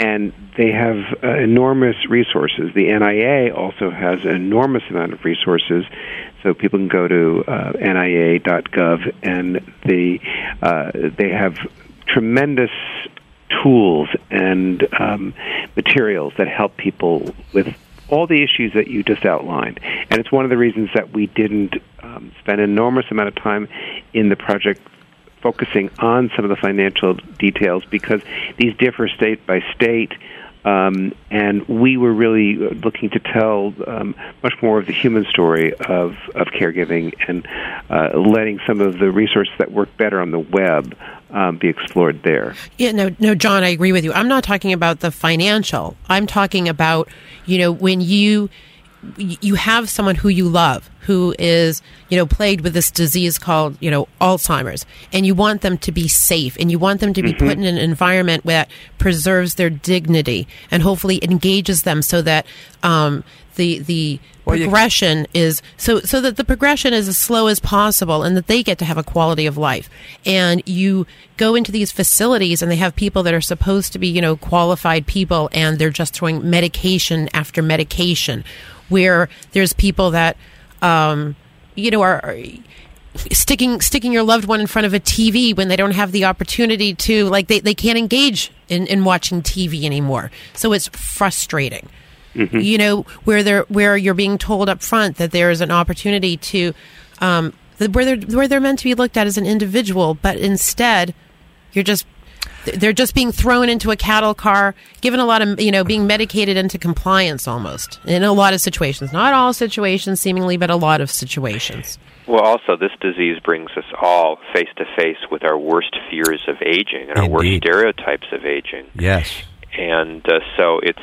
and they have uh, enormous resources. The NIA also has an enormous amount of resources, so people can go to uh, nia.gov, and the uh, they have tremendous tools and um, materials that help people with all the issues that you just outlined. And it's one of the reasons that we didn't um, spend an enormous amount of time in the project focusing on some of the financial details because these differ state by state. Um, and we were really looking to tell um, much more of the human story of, of caregiving and uh, letting some of the resources that work better on the web um, be explored there. Yeah, no, no, John, I agree with you. I'm not talking about the financial. I'm talking about, you know, when you you have someone who you love who is you know plagued with this disease called you know alzheimer's and you want them to be safe and you want them to be mm-hmm. put in an environment that preserves their dignity and hopefully engages them so that um, the the well, progression is so so that the progression is as slow as possible and that they get to have a quality of life and you go into these facilities and they have people that are supposed to be you know qualified people and they're just throwing medication after medication where there's people that, um, you know, are, are sticking sticking your loved one in front of a TV when they don't have the opportunity to like they, they can't engage in, in watching TV anymore. So it's frustrating. Mm-hmm. You know, where they're where you're being told up front that there is an opportunity to um, where they're where they're meant to be looked at as an individual, but instead you're just they're just being thrown into a cattle car, given a lot of, you know, being medicated into compliance almost in a lot of situations. Not all situations, seemingly, but a lot of situations. Well, also, this disease brings us all face to face with our worst fears of aging and Indeed. our worst stereotypes of aging. Yes. And uh, so it's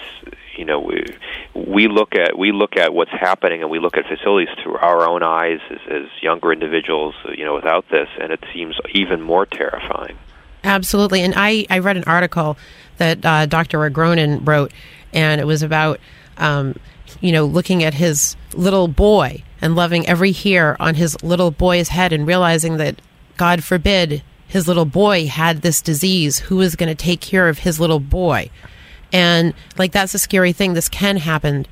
you know we, we look at we look at what's happening and we look at facilities through our own eyes as, as younger individuals you know without this and it seems even more terrifying Absolutely. And I, I read an article that uh, Dr. Agronin wrote, and it was about, um, you know, looking at his little boy and loving every hair on his little boy's head and realizing that, God forbid, his little boy had this disease. Who is going to take care of his little boy? And, like, that's a scary thing. This can happen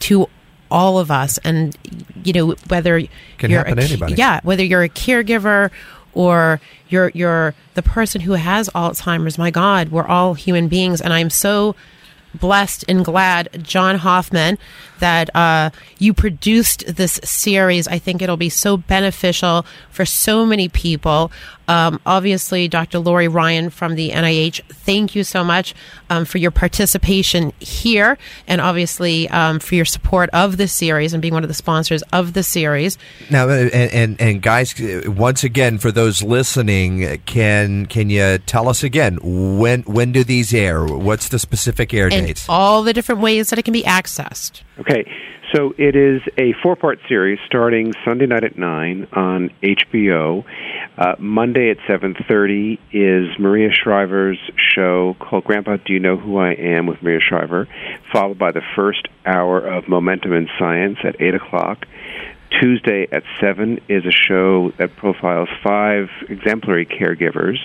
to all of us and you know whether can you're happen a, anybody. yeah whether you're a caregiver or you're you're the person who has Alzheimer's. My God, we're all human beings, and I'm so blessed and glad, John Hoffman, that uh, you produced this series. I think it'll be so beneficial for so many people. Um, obviously, Dr. Laurie Ryan from the NIH, thank you so much um, for your participation here and obviously um, for your support of this series and being one of the sponsors of the series. Now, uh, and, and, and guys, once again, for those listening, can can you tell us again when when do these air? What's the specific air and dates? All the different ways that it can be accessed. Okay, so it is a four part series starting Sunday night at 9 on HBO. Uh, Monday at 7.30 is Maria Shriver's show called Grandpa, Do You Know Who I Am with Maria Shriver, followed by the first hour of Momentum in Science at 8 o'clock. Tuesday at 7 is a show that profiles five exemplary caregivers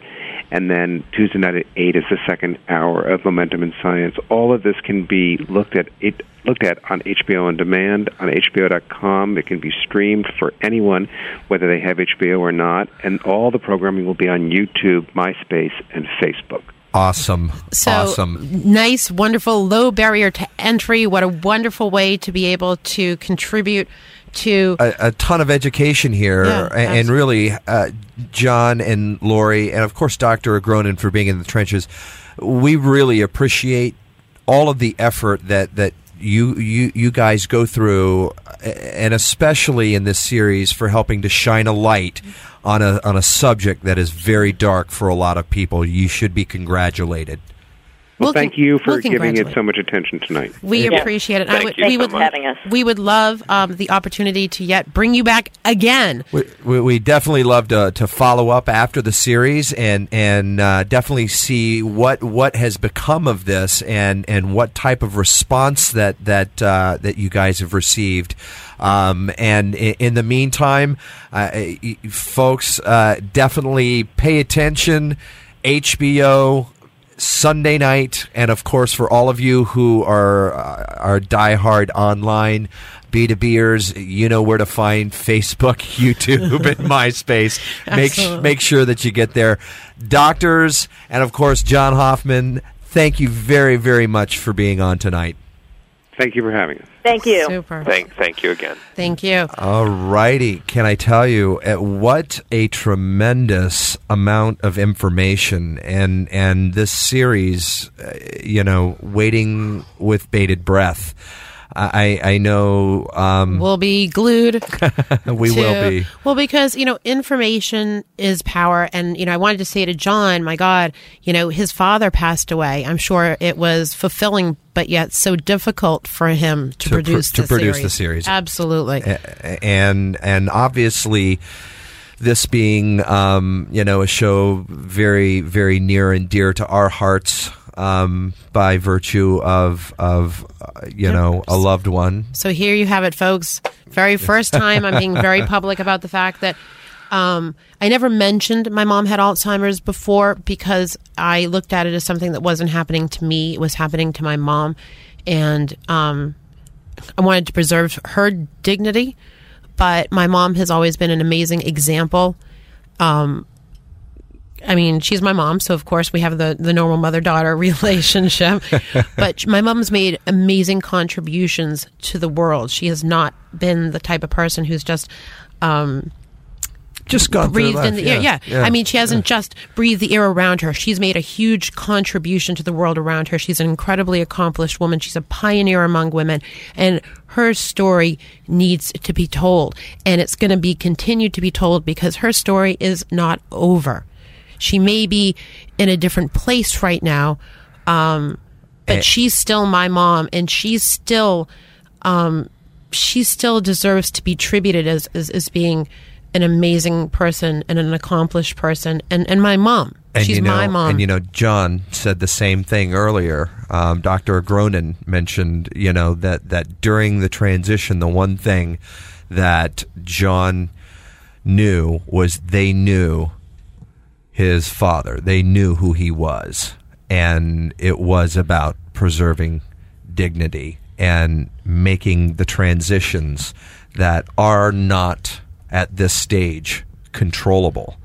and then Tuesday night at eight is the second hour of Momentum in Science. All of this can be looked at it, looked at on HBO on demand on HBO.com. It can be streamed for anyone, whether they have HBO or not, and all the programming will be on YouTube, MySpace, and Facebook. Awesome. So awesome. nice, wonderful, low barrier to entry. What a wonderful way to be able to contribute to a, a ton of education here, yeah, and, and, really, uh, John and Laurie, and of course Dr. Agronin for being in the trenches. We really appreciate all of the effort that that you you you guys go through, and especially in this series for helping to shine a light on a on a subject that is very dark for a lot of people. You should be congratulated. Well, we'll thank you for we'll giving it so much attention tonight. We yeah. appreciate it. Thank would, you we so would much. having us. We would love um, the opportunity to yet bring you back again. We, we, we definitely love to, to follow up after the series and and uh, definitely see what what has become of this and, and what type of response that that uh, that you guys have received. Um, and in, in, the meantime, uh, folks, uh, definitely pay attention. HBO Sunday night, and of course, for all of you who are uh, are diehard online B2Bers, you know where to find Facebook, YouTube, and MySpace. Make make sure that you get there. Doctors, and of course, John Hoffman. Thank you very very much for being on tonight. Thank you for having us. Thank you. Super. Thank, thank you again. Thank you. All righty. Can I tell you at what a tremendous amount of information and and this series, uh, you know, waiting with bated breath. I I know um, We'll be glued. we to- will be. Well, because, you know, information is power. And, you know, I wanted to say to John, my God, you know, his father passed away. I'm sure it was fulfilling, but yet so difficult for him to, To pr- produce to the produce series. the series. Absolutely. And and obviously this being um, you know a show very very near and dear to our hearts um, by virtue of of uh, you know a loved one So here you have it, folks. Very first time I'm being very public about the fact that um, I never mentioned my mom had Alzheimer's before because I looked at it as something that wasn't happening to me; it was happening to my mom, and um, I wanted to preserve her dignity. But my mom has always been an amazing example. Um, I mean, she's my mom, so of course we have the, the normal mother daughter relationship. but my mom's made amazing contributions to the world. She has not been the type of person who's just um, just gone breathed life, in the yeah, air. Yeah. yeah, I mean, she hasn't yeah. just breathed the air around her. She's made a huge contribution to the world around her. She's an incredibly accomplished woman. She's a pioneer among women, and her story needs to be told, and it's going to be continued to be told because her story is not over. She may be in a different place right now, um, but Eh. she's still my mom, and she's still, um, she still deserves to be tributed as, as as being an amazing person and an accomplished person, and and my mom. And she's you know, my mom. And you know, John said the same thing earlier. Um, Dr. Agronin mentioned, you know, that that during the transition, the one thing that John knew was they knew his father. They knew who he was, and it was about preserving dignity and making the transitions that are not at this stage controllable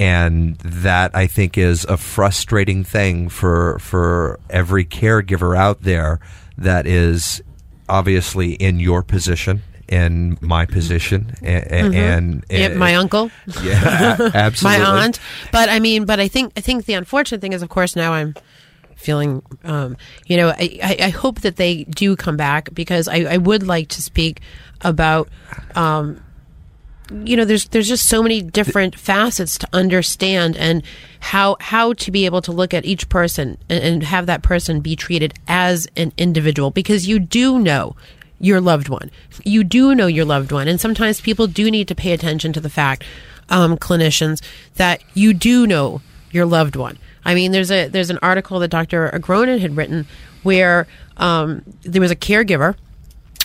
and that I think is a frustrating thing for for every caregiver out there that is obviously in your position in my position and, Mhm. and, Yeah, my uncle. yeah absolutely my aunt. But I mean, but I think I think the unfortunate thing is, of course, now I'm feeling. Um, you know, I, I, I hope that they do come back because I, I would like to speak about. Um, you know, there's there's just so many different facets to understand and how how to be able to look at each person and, and have that person be treated as an individual because you do know your loved one. You do know your loved one, and sometimes people do need to pay attention to the fact, um, clinicians, that you do know your loved one. I mean, there's a there's an article that Dr. Agronin had written where um, there was a caregiver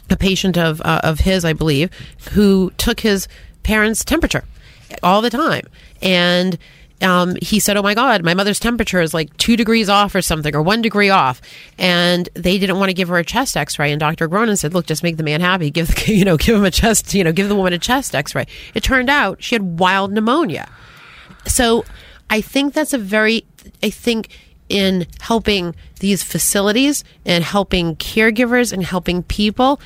a patient of uh, of his, I believe, who took his parents' temperature all the time, and um, he said, "Oh my God, my mother's temperature is like two degrees off or something, or one degree off," and they didn't want to give her a chest X-ray. And Dr. Agronin said, "Look, just make the man happy. Give the, you know, give him a chest, you know, give the woman a chest X-ray." It turned out she had wild pneumonia. So I think that's a very, I think in helping these facilities and helping caregivers and helping people,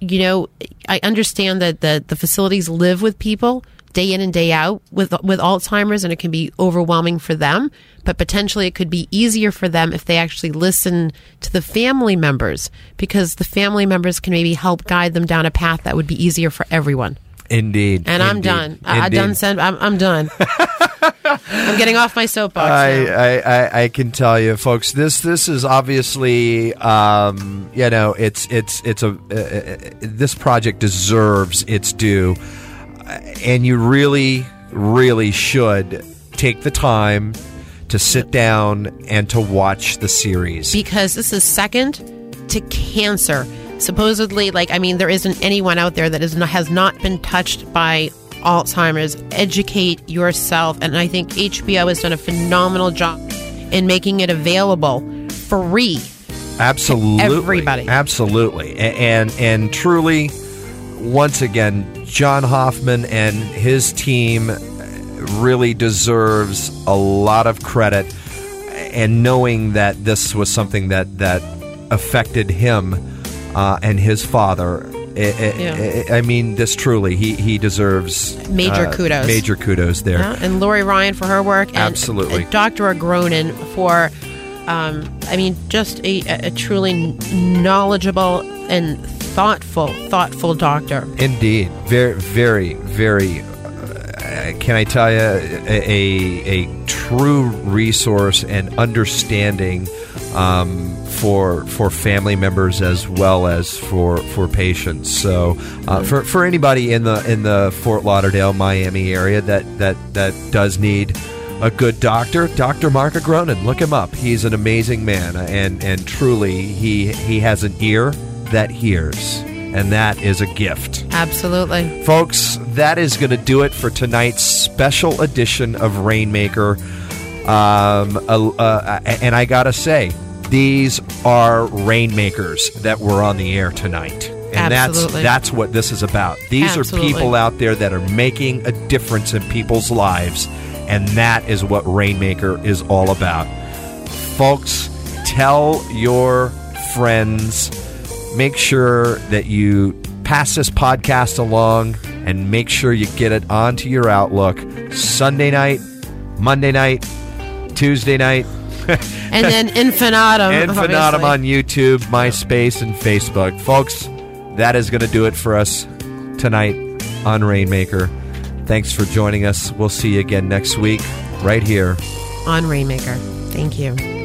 you know, I understand that the, the facilities live with people day in and day out with with Alzheimer's and it can be overwhelming for them, but potentially it could be easier for them if they actually listen to the family members because the family members can maybe help guide them down a path that would be easier for everyone. Indeed. And I'm Indeed. done. I, I done said I'm, I'm done. I'm getting off my soapbox. I. I, I, I can tell you, folks. This this is obviously, um, you know, it's it's it's a uh, uh, this project deserves its due, and you really, really should take the time to sit down and to watch the series. because this is second to cancer. Supposedly, like I mean, there isn't anyone out there that is not, has not been touched by Alzheimer's. Educate yourself, and I think HBO has done a phenomenal job in making it available free. Absolutely, everybody. Absolutely, A- and and truly, once again, John Hoffman and his team really deserves a lot of credit. And knowing that this was something that that affected him uh, and his father. Yeah. I, I mean, this truly, he he deserves Major uh, kudos. Major kudos there. Yeah, and Laurie Ryan for her work, and Absolutely. Dr. Agronin for, um, I mean, just a, a truly knowledgeable and thoughtful, thoughtful doctor. Indeed, very, very, very. Uh, can I tell you a, a, a true resource and understanding um, for for family members as well as for for patients. So uh, for for anybody in the in the Fort Lauderdale, Miami area that that that does need a good doctor, Dr. Marc Agronin. Look him up. He's an amazing man, and and truly he he has an ear that hears, and that is a gift. Absolutely. Folks, that is going to do it for tonight's special edition of Rainmaker. Um, uh, uh, and I got to say, these are Rainmakers that were on the air tonight. And Absolutely. that's that's what this is about. These Absolutely. are people out there that are making a difference in people's lives, and that is what Rainmaker is all about. Folks, tell your friends make sure that you pass this podcast along and make sure you get it onto your Outlook Sunday night, Monday night, Tuesday night. And then infinitum. Infinitum obviously. on YouTube, MySpace, and Facebook. Folks, that is going to do it for us tonight on Rainmaker. Thanks for joining us. We'll see you again next week, right here. on Rainmaker. Thank you.